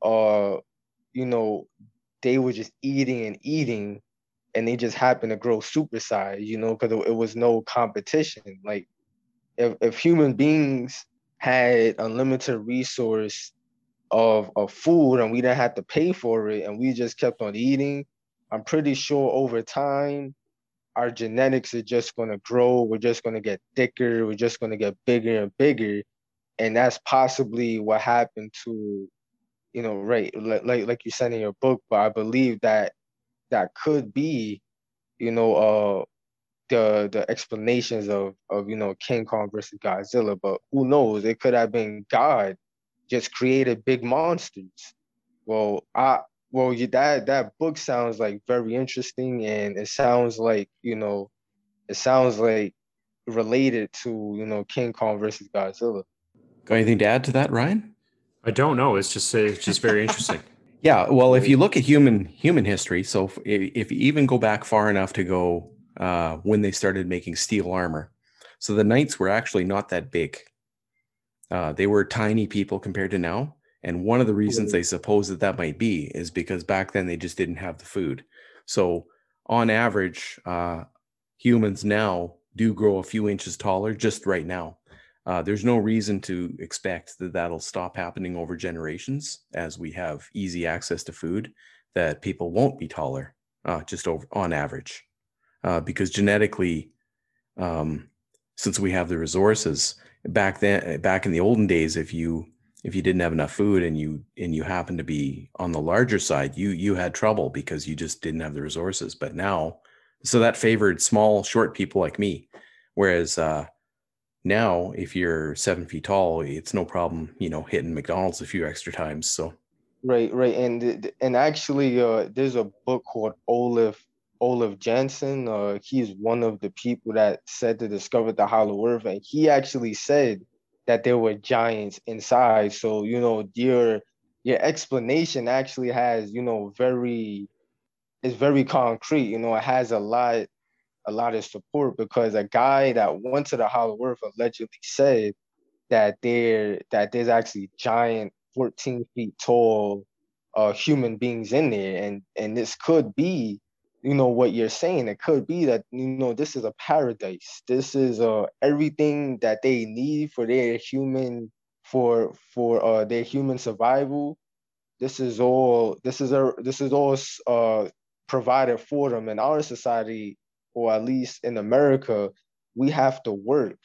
Uh, you know, they were just eating and eating, and they just happened to grow super size, You know, because it was no competition. Like if if human beings had unlimited resource of, of food and we didn't have to pay for it and we just kept on eating, I'm pretty sure over time our genetics are just going to grow. We're just going to get thicker. We're just going to get bigger and bigger. And that's possibly what happened to, you know, right, like, like, you said in your book, but I believe that that could be, you know, uh, the the explanations of of you know King Kong versus Godzilla, but who knows? It could have been God just created big monsters. Well, I well that that book sounds like very interesting, and it sounds like you know, it sounds like related to you know King Kong versus Godzilla. Got anything to add to that, Ryan? I don't know. It's just it's just very interesting. yeah, well, if you look at human human history, so if, if you even go back far enough to go uh, when they started making steel armor. So the knights were actually not that big. Uh, they were tiny people compared to now. And one of the reasons they suppose that that might be is because back then they just didn't have the food. So on average, uh, humans now do grow a few inches taller just right now. Uh, there's no reason to expect that that'll stop happening over generations as we have easy access to food, that people won't be taller uh, just over on average uh, because genetically, um, since we have the resources back then, back in the olden days, if you if you didn't have enough food and you and you happened to be on the larger side, you you had trouble because you just didn't have the resources. But now, so that favored small, short people like me. Whereas uh, now, if you're seven feet tall, it's no problem, you know, hitting McDonald's a few extra times. So right, right, and and actually, uh, there's a book called Olaf Olaf Jansen. Uh, he's one of the people that said to discover the Hollow Earth, and he actually said that there were giants inside. So you know your your explanation actually has you know very is very concrete. You know it has a lot a lot of support because a guy that went to the Hollow Earth allegedly said that there that there's actually giant 14 feet tall uh, human beings in there, and and this could be you know what you're saying. It could be that you know this is a paradise. This is uh everything that they need for their human for for uh their human survival. This is all this is a this is all uh provided for them in our society or at least in america. We have to work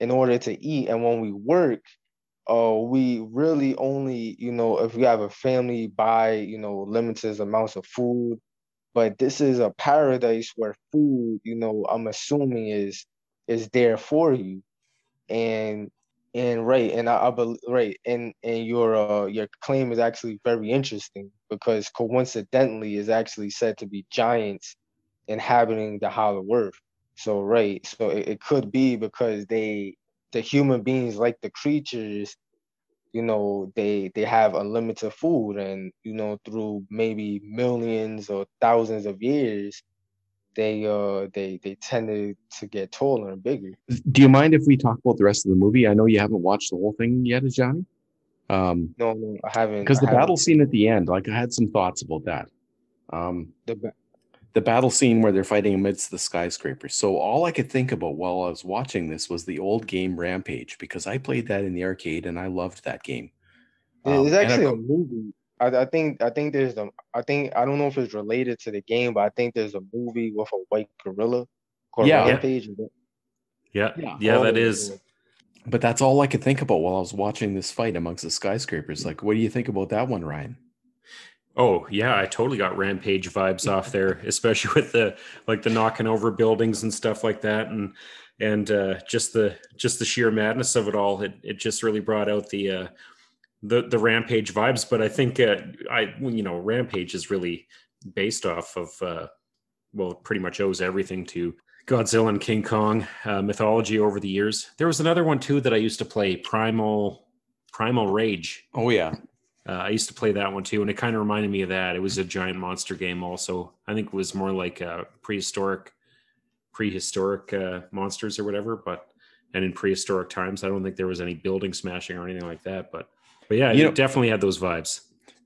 in order to eat. And when we work uh, we really only, you know, if we have a family, buy, you know, limited amounts of food but this is a paradise where food, you know, I'm assuming is is there for you. And and right, and I, I believe right, and and your uh your claim is actually very interesting because coincidentally is actually said to be giants inhabiting the Hollow Earth. So right, so it, it could be because they the human beings like the creatures you know they they have unlimited food and you know through maybe millions or thousands of years they uh they they tended to get taller and bigger Do you mind if we talk about the rest of the movie? I know you haven't watched the whole thing yet, Johnny. Um, no no i haven't because the haven't- battle scene at the end, like I had some thoughts about that. Um, the, the battle scene where they're fighting amidst the skyscrapers. So all I could think about while I was watching this was the old game Rampage because I played that in the arcade and I loved that game. Um, It's actually a movie. I, I think I think there's a I think I don't know if it's related to the game, but I think there's a movie with a white gorilla called Yeah. Yeah. Rampage. Yeah, Yeah. yeah, that Oh, but that's all I could think about while I was watching this fight amongst the skyscrapers. Like, what do you think about that one, Ryan? Oh yeah, I totally got rampage vibes off there, especially with the like the knocking over buildings and stuff like that, and and uh, just the just the sheer madness of it all. It it just really brought out the uh, the the rampage vibes. But I think uh, I you know rampage is really based off of uh, well, pretty much owes everything to Godzilla and King Kong uh, mythology over the years. There was another one too that I used to play, Primal Primal Rage. Oh yeah, Uh, I used to play that one too, and it kind of reminded me of that. It was a giant monster game, also. I think it was more like uh, prehistoric, prehistoric uh, monsters or whatever. But and in prehistoric times, I don't think there was any building smashing or anything like that. But but yeah, You it know- definitely had those vibes.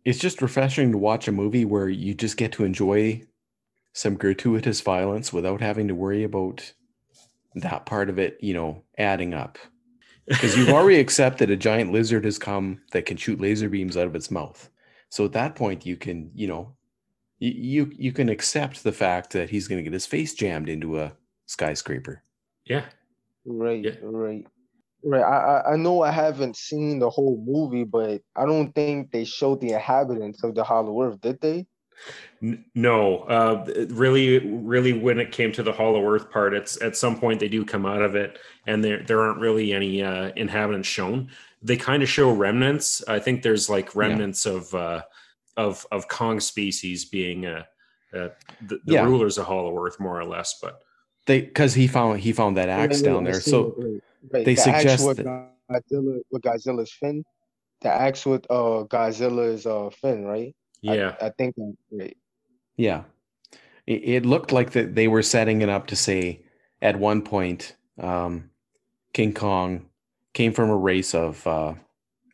it's just refreshing to watch a movie where you just get to enjoy some gratuitous violence without having to worry about that part of it, you know, adding up. Because you've already accepted a giant lizard has come that can shoot laser beams out of its mouth. So at that point, you can, you know, you you, you can accept the fact that he's going to get his face jammed into a skyscraper. yeah, Right, Yeah. right, right. I, I I know I haven't seen the whole movie, but I don't think they showed the inhabitants of the Hollow Earth, did they? N- no, uh, really, really, when it came to the Hollow Earth part, it's at some point they do come out of it, and there there aren't really any uh, inhabitants shown. They kind of show remnants. I think there's like remnants of uh, of of Kong species being uh, uh, the, the Yeah. rulers of Hollow Earth, more or less. But They because he found he found that axe Right, right, down there. So right, right. they the suggest with that- Godzilla with Godzilla's fin. The axe with uh Godzilla's uh fin, right? I- yeah, I, think that right. Yeah. It, it looked like that they were setting it up to say at one point, um, King Kong came from a race of uh,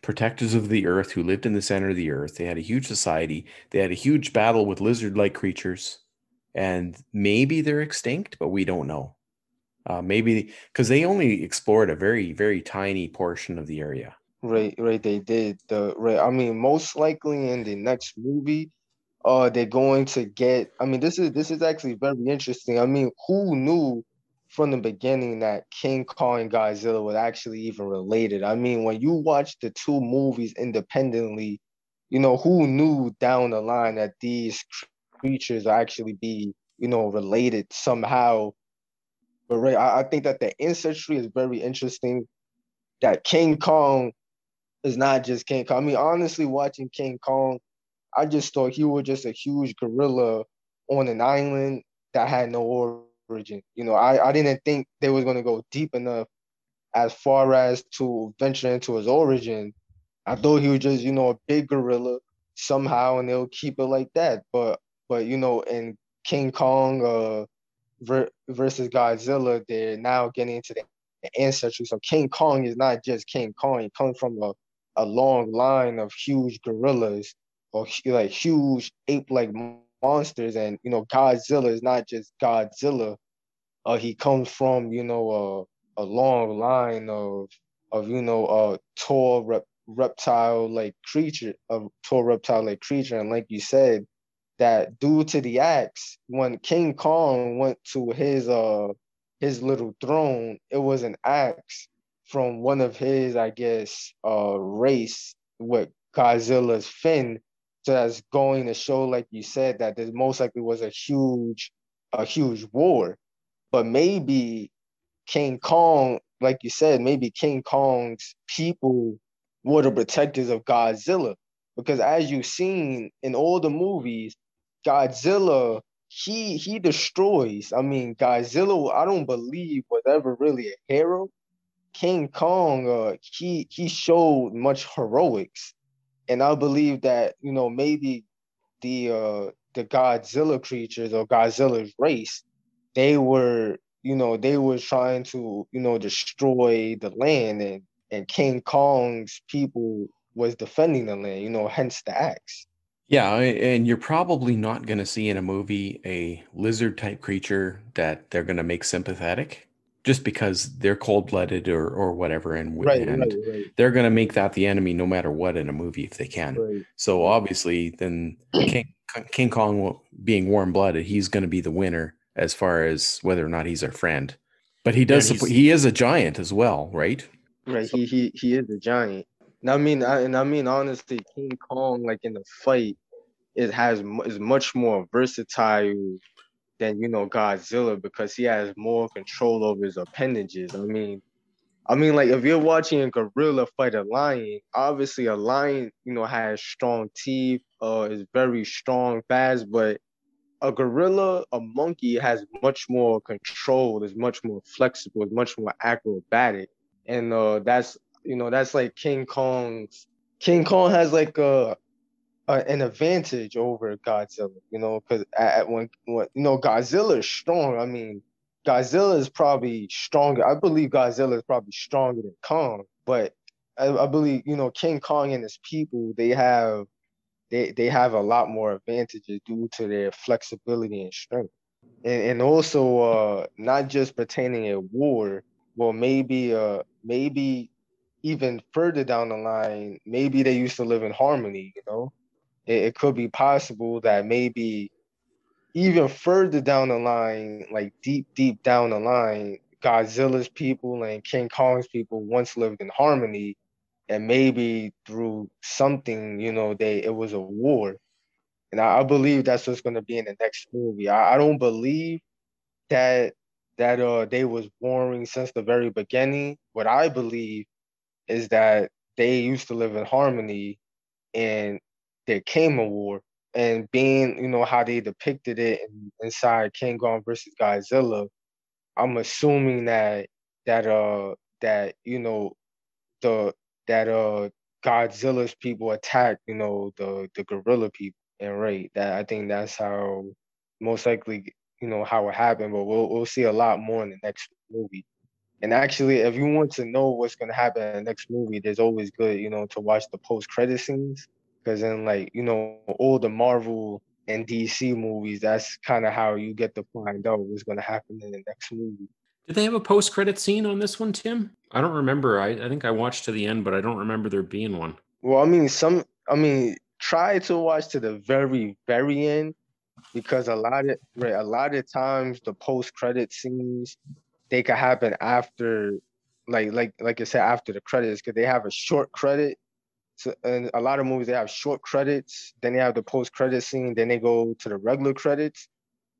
protectors of the earth who lived in the center of the earth. They had a huge society. They had a huge battle with lizard like creatures. And maybe they're extinct, but we don't know. Uh, maybe because they only explored a very, very tiny portion of the area. Right, right, they did. The right, I mean, most likely in the next movie, uh, they're going to get. I mean, this is this is actually very interesting. I mean, who knew from the beginning that King Kong and Godzilla was actually even related? I mean, when you watch the two movies independently, you know, who knew down the line that these creatures actually be, you know, related somehow? But right, I, I think that the ancestry is very interesting. That King Kong is not just King Kong. I mean, honestly, watching King Kong, I just thought he was just a huge gorilla on an island that had no origin. You know, I, I didn't think they was gonna go deep enough as far as to venture into his origin. I thought he was just, you know, a big gorilla somehow, and they'll keep it like that. But but you know, in King Kong uh ver- versus Godzilla, they're now getting into the ancestry. So King Kong is not just King Kong; he comes from a a long line of huge gorillas or like huge ape-like monsters, and you know Godzilla is not just Godzilla. Uh, he comes from you know uh, a long line of of you know uh tall rep- reptile like creature, a tall reptile like creature, and like you said, that due to the axe, when King Kong went to his uh his little throne, it was an axe from one of his, I guess, uh race with Godzilla's fin. So that's going to show, like you said, that there most likely was a huge, a huge war. But maybe King Kong like you said, maybe King Kong's people were the protectors of Godzilla. Because as you've seen in all the movies, Godzilla, he he destroys. I mean, Godzilla, I don't believe was ever really a hero. King Kong, uh, he he showed much heroics, and I believe that you know maybe the uh the Godzilla creatures or Godzilla's race, they were you know they were trying to you know destroy the land, and and King Kong's people was defending the land. You know, hence the axe. Yeah, and you're probably not going to see in a movie a lizard type creature that they're going to make sympathetic just because they're cold blooded or, or whatever. And, right, and right, right. they're going to make that the enemy no matter what in a movie if they can. So obviously, then King, King Kong being warm blooded, he's going to be the winner as far as whether or not he's our friend. But he does, yeah, he is a giant as well, right? Right. He, he, he is a giant. And I mean, I, and I mean, honestly, King Kong, like in the fight, it has is much more versatile than you know Godzilla because he has more control over his appendages. I mean, I mean, like if you're watching a gorilla fight a lion, obviously a lion, you know, has strong teeth, uh, is very strong, fast, but a gorilla, a monkey has much more control, is much more flexible, is much more acrobatic. And uh that's you know, that's like King Kong's King Kong has like a uh, an advantage over Godzilla, you know, because at, when, when you know Godzilla is strong. I mean, Godzilla is probably stronger. I believe Godzilla is probably stronger than Kong, but I, I, believe you know King Kong and his people they have they they have a lot more advantages due to their flexibility and strength, and and also uh, not just pertaining at war. Well, maybe uh maybe even further down the line, maybe they used to live in harmony, you know it, it could be possible that maybe even further down the line, like deep, deep down the line, Godzilla's people and King Kong's people once lived in harmony, and maybe through something, you know, they it was a war, and I, I believe that's what's going to be in the next movie. I, I don't believe that that uh they was warring since the very beginning. What I believe is that they used to live in harmony, and there came a war and being you know how they depicted it in, inside King Kong versus Godzilla, I'm assuming that that uh that you know the that uh Godzilla's people attacked you know the the gorilla people. And right that I think that's how most likely you know how it happened but we'll we'll see a lot more in the next movie. And actually if you want to know what's going to happen in the next movie there's always good you know to watch the post credit scenes because in like you know all the Marvel and DC movies, that's kind of how you get to find out what's going to happen in the next movie. Did they have a post credit scene on this one, Tim? I don't remember. I, I think I watched to the end, but I don't remember there being one. Well, I mean, some. I mean, try to watch to the very, very end because a lot of right, a lot of times the post credit scenes they could happen after, like like like I said, after the credits because they have a short credit so, and a lot of movies they have short credits, then they have the post credit scene, then they go to the regular credits,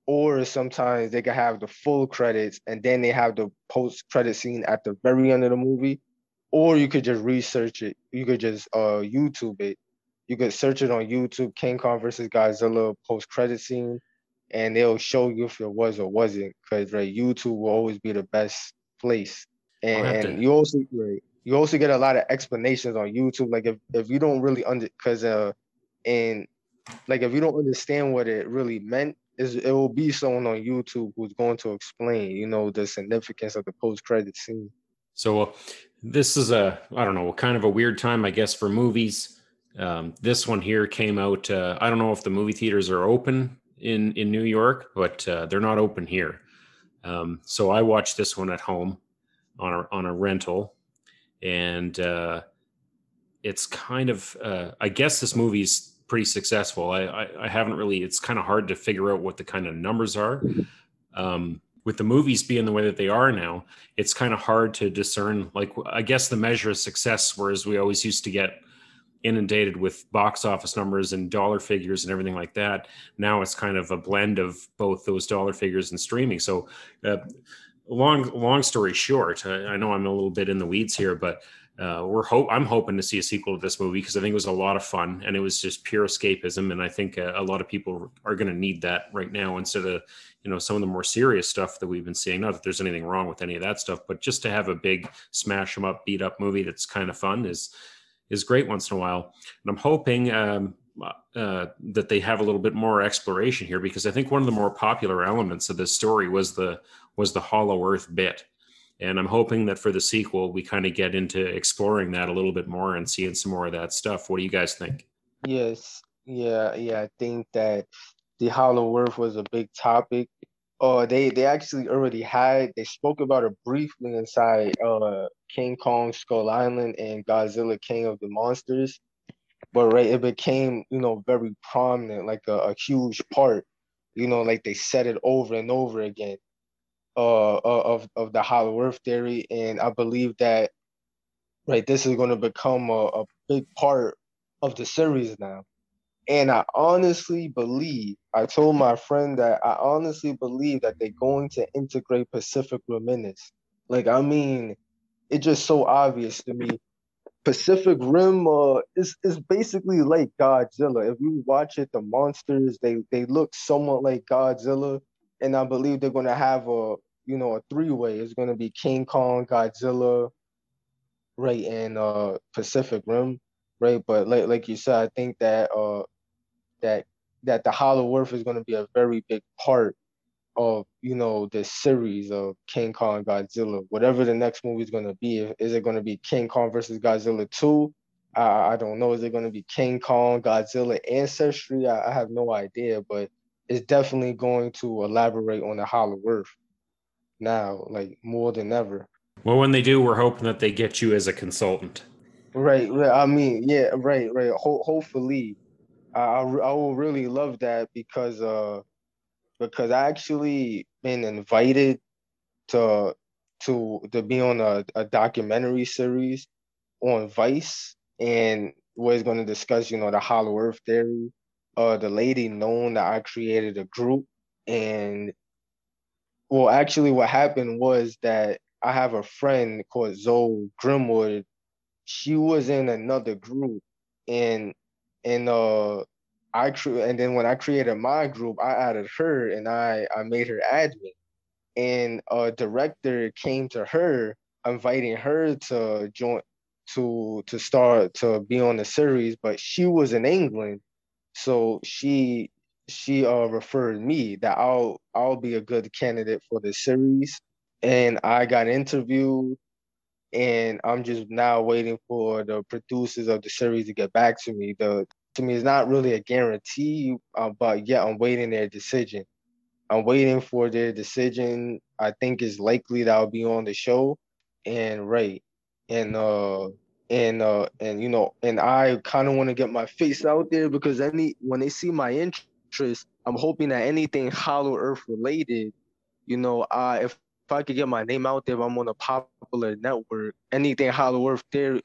or sometimes they can have the full credits and then they have the post credit scene at the very end of the movie, or you could just research it. You could just uh YouTube it. You could search it on YouTube, King Kong versus Godzilla post credit scene, and they'll show you if it was or wasn't. Because right, YouTube will always be the best place. And, and you also right, you also get a lot of explanations on YouTube. Like if, if you don't really under because uh and like if you don't understand what it really meant, is it will be someone on YouTube who's going to explain, you know, the significance of the post credit scene. So uh, this is a I don't know, kind of a weird time, I guess, for movies. Um, this one here came out. Uh, I don't know if the movie theaters are open in in New York, but uh, they're not open here. Um, so I watched this one at home on a on a rental and uh, it's kind of uh, I guess this movie's pretty successful. I, I, I haven't really. It's kind of hard to figure out what the kind of numbers are. Um, with the movies being the way that they are now, it's kind of hard to discern. Like I guess the measure of success, whereas we always used to get inundated with box office numbers and dollar figures and everything like that. Now it's kind of a blend of both those dollar figures and streaming. So uh, long long story short, I, I, know I'm a little bit in the weeds here, but uh, we're hope I'm hoping to see a sequel to this movie because I think it was a lot of fun and it was just pure escapism, and I think a, a lot of people are going to need that right now instead of you know some of the more serious stuff that we've been seeing. Not that there's anything wrong with any of that stuff, but just to have a big smash them up, beat up movie that's kind of fun is is great once in a while. And I'm hoping um, uh, that they have a little bit more exploration here because I think one of the more popular elements of this story was the was the Hollow Earth bit and I'm hoping that for the sequel we kind of get into exploring that a little bit more and seeing some more of that stuff. What do you guys think? Yes, yeah, yeah. I think that the Hollow Earth was a big topic. Uh, they they actually already had they spoke about it briefly inside uh King Kong Skull Island and Godzilla King of the Monsters, but right it became you know very prominent like a, a huge part. You know, like they said it over and over again uh, uh, of of the Hollow Earth theory, and I believe that right this is going to become a, a big part of the series now. And I honestly believe, I told my friend that I honestly believe that they're going to integrate Pacific Rim Menace. Like, I mean, it's just so obvious to me. Pacific Rim uh, is is basically like Godzilla. If you watch it, the monsters they they look somewhat like Godzilla, and I believe they're gonna have a you know, a three way. It's gonna be King Kong, Godzilla, right, and uh Pacific Rim, right? But like like you said, I think that uh that that the Hollow Earth is gonna be a very big part of you know the series of King Kong, Godzilla, whatever the next movie is gonna be. Is it gonna be King Kong versus Godzilla two? I, I don't know. Is it gonna be King Kong, Godzilla ancestry? I, I have no idea, but it's definitely going to elaborate on the Hollow Earth now, like more than ever. Well, when they do, we're hoping that they get you as a consultant. Right. I mean, yeah. Right. Right. Ho- hopefully, I I will really love that because uh because I actually been invited to to to be on a, a documentary series on Vice and was going to discuss you know the Hollow Earth theory. Uh, the lady known that I created a group and well, actually, what happened was that I have a friend called Zoe Grimwood. She was in another group, and and uh, I cre- and then when I created my group, I added her and I I made her admin, and a director came to her inviting her to join to to start to be on the series, but she was in England, so she she uh referred me that I'll I'll be a good candidate for the series. And I got interviewed and I'm just now waiting for the producers of the series to get back to me. The to me it's not really a guarantee, uh, but yeah, I'm waiting their decision. I'm waiting for their decision. I think it's likely that I'll be on the show. And right. And uh and uh and you know and I kind of want to get my face out there because any when they see my interest interest. I'm hoping that anything Hollow Earth related, you know, uh, if if I could get my name out there, I'm on a popular network. Anything Hollow Earth theory,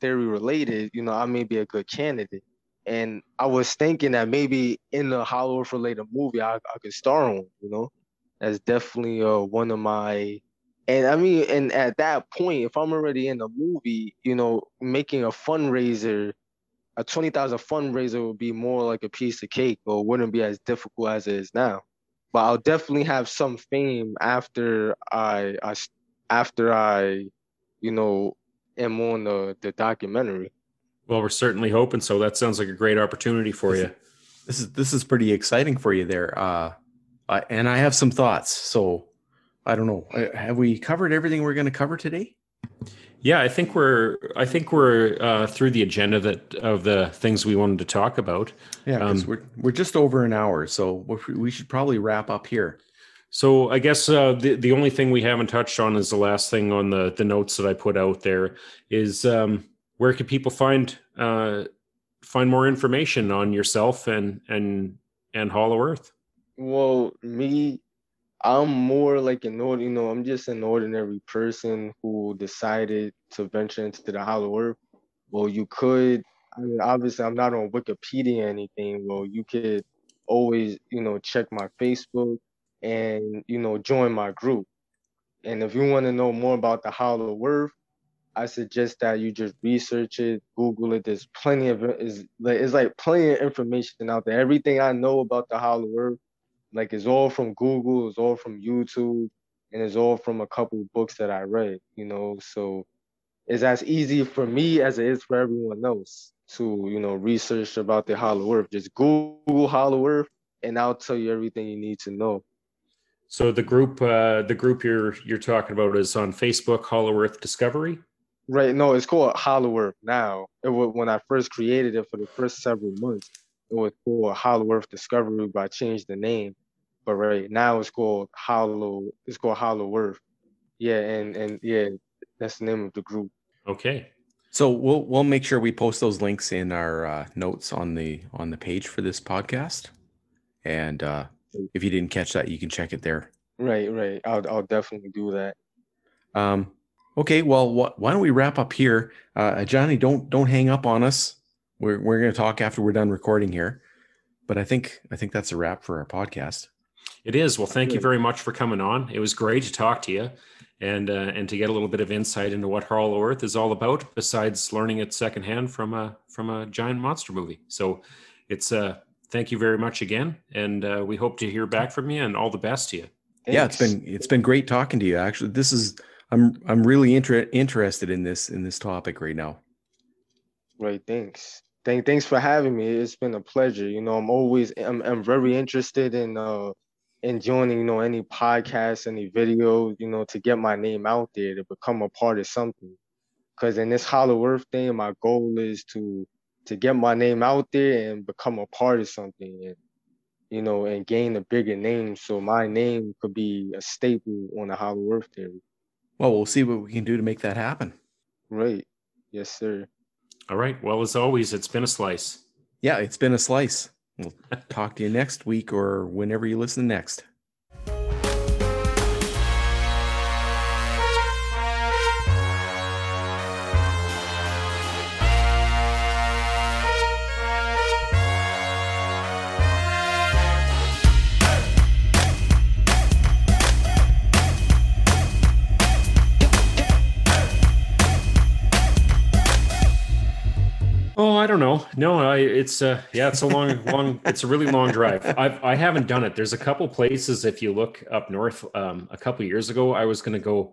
theory related, you know, I may be a good candidate. And I was thinking that maybe in the Hollow Earth related movie, I, I could star on. You know, that's definitely uh, one of my. And I mean, and at that point, if I'm already in the movie, you know, making a fundraiser a 20,000 fundraiser would be more like a piece of cake or wouldn't be as difficult as it is now. But I'll definitely have some fame after I, I after I, you know, am on the, the documentary. Well, we're certainly hoping so. That sounds like a great opportunity for this you. This is this is pretty exciting for you there. Uh, I, and I have some thoughts. So I don't know. Uh, have we covered everything we're going to cover today? Yeah, I think we're I think we're uh, through the agenda that of the things we wanted to talk about. Yeah, because um, we're we're just over an hour, so we should probably wrap up here. So I guess uh, the the only thing we haven't touched on is the last thing on the the notes that I put out there is um, where can people find uh, find more information on yourself and and and Hollow Earth. Well, me I'm more like an ordinary, you know, I'm just an ordinary person who decided to venture into the Hollow Earth. Well, you could, I mean, obviously, I'm not on Wikipedia or anything. Well, you could always, you know, check my Facebook and, you know, join my group. And if you want to know more about the Hollow Earth, I suggest that you just research it, Google it. There's plenty of is like it's like plenty of information out there. Everything I know about the Hollow Earth, like it's all from Google, it's all from YouTube, and it's all from a couple books that I read. You know, so it's as easy for me as it is for everyone else to you know research about the Hollow Earth. Just Google Hollow Earth, and I'll tell you everything you need to know. So the group, uh, the group you're you're talking about is on Facebook, Hollow Earth Discovery. Right. No, it's called Hollow Earth now. It was when I first created it for the first several months. It was called Hollow Earth Discovery, but I changed the name. But right now it's called Hollow. It's called Hollow Earth. Yeah, and and yeah, that's the name of the group. Okay. So we'll we'll make sure we post those links in our uh, notes on the on the page for this podcast, and uh, if you didn't catch that, you can check it there. Right, right. I'll I'll definitely do that. Um, okay, well, wh- why don't we wrap up here? Uh, Johnny, don't don't hang up on us. We're we're going to talk after we're done recording here, but I think I think that's a wrap for our podcast. It is. Well, thank you very much for coming on. It was great to talk to you and uh, and to get a little bit of insight into what Hollow Earth is all about, besides learning it secondhand from a from a giant monster movie. So, it's uh, thank you very much again, and uh, we hope to hear back from you. And all the best to you. Thanks. Yeah, it's been it's been great talking to you. Actually, this is I'm I'm really inter- interested in this in this topic right now. Right. Thanks. Thank thanks for having me. It's been a pleasure. You know, I'm always I'm I'm very interested in uh in joining, you know, any podcast, any video, you know, to get my name out there, to become a part of something. Cause in this Hollow Earth thing, my goal is to to get my name out there and become a part of something and you know, and gain a bigger name so my name could be a staple on the Hollow Earth theory. Well, we'll see what we can do to make that happen. Right. Yes, sir. All right. Well, as always, it's been a slice. Yeah, it's been a slice. We'll talk to you next week or whenever you listen next. Know. No, I, it's uh, yeah, it's a long, long, it's a really long drive. I've, I haven't done it. There's a couple places. If you look up north, um, a couple years ago, I was going to go